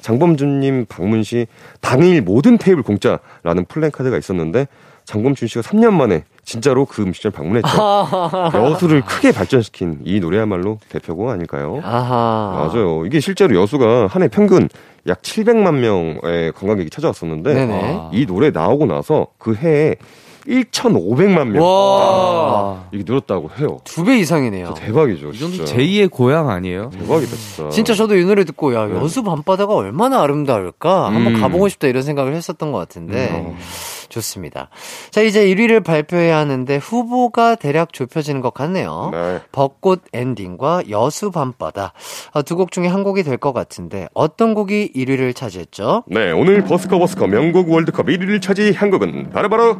장범준님 방문 시 당일 모든 테이블 공짜라는 플랜카드가 있었는데 장범준 씨가 3년 만에 진짜로 그 음식점 방문했죠. 여수를 크게 발전시킨 이 노래야말로 대표곡 아닐까요? 아하. 맞아요. 이게 실제로 여수가 한 해 평균 약 700만 명의 관광객이 찾아왔었는데 네네. 이 노래 나오고 나서 그 해에 1,500만 명 와. 이게 늘었다고 해요. 두 배 이상이네요. 대박이죠. 이 정도 진짜. 제2의 고향 아니에요? 대박이다 진짜. 진짜 저도 이 노래 듣고 야 여수 밤바다가 얼마나 아름다울까 한번 음. 가보고 싶다 이런 생각을 했었던 것 같은데 음. 좋습니다. 자 이제 1위를 발표해야 하는데 후보가 대략 좁혀지는 것 같네요. 네. 벚꽃 엔딩과 여수 밤바다 아, 두곡 중에 한 곡이 될 것 같은데 어떤 곡이 1위를 차지했죠? 네, 오늘 버스커 버스커 명곡 월드컵 1위를 차지한 곡은 바로바로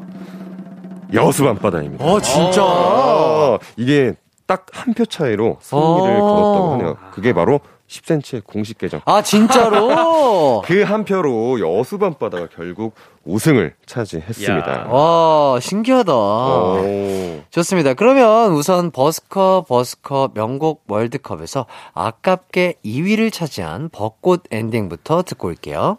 여수 밤바다입니다. 어 진짜 아, 이게 딱 한 표 차이로 승리를 어. 거뒀다고 하네요. 그게 바로 10cm의 공식 계정. 아 진짜로 그 한 표로 여수 밤바다가 결국 우승을 차지했습니다. 와 신기하다. 오. 좋습니다. 그러면 우선 버스커 버스커 명곡 월드컵에서 아깝게 2위를 차지한 벚꽃 엔딩부터 듣고 올게요.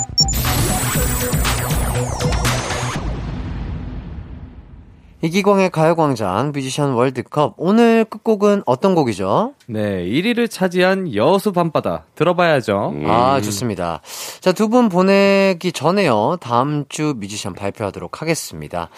이기광의 가요광장 뮤지션 월드컵 오늘 끝곡은 어떤 곡이죠? 네, 1위를 차지한 여수 밤바다 들어봐야죠. 아 좋습니다. 자 두 분 보내기 전에요 다음 주 뮤지션 발표하도록 하겠습니다.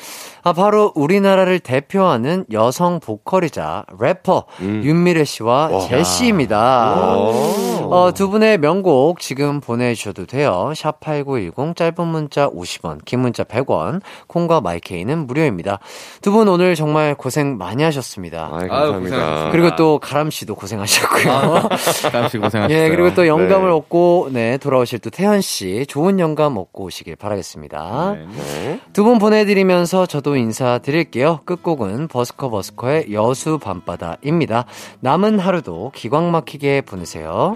아 바로 우리나라를 대표하는 여성 보컬이자 래퍼 윤미래 씨와 제시입니다. 어, 두 분의 명곡 지금 보내주셔도 돼요. 샵8910 짧은 문자 50원, 긴 문자 100원, 콩과 마이케이는 무료입니다. 두 분 오늘 정말 고생 많이 하셨습니다. 아이, 감사합니다. 그리고 또 가람 씨도 고생하셨고요. 잠시 고생하셨어요. 예, 그리고 또 영감을 네. 얻고 네 돌아오실 또 태현 씨 좋은 영감 얻고 오시길 바라겠습니다. 네. 두분 보내드리면서 저도 인사드릴게요. 끝곡은 버스커 버스커의 여수 밤바다입니다. 남은 하루도 기광 막히게 보내세요.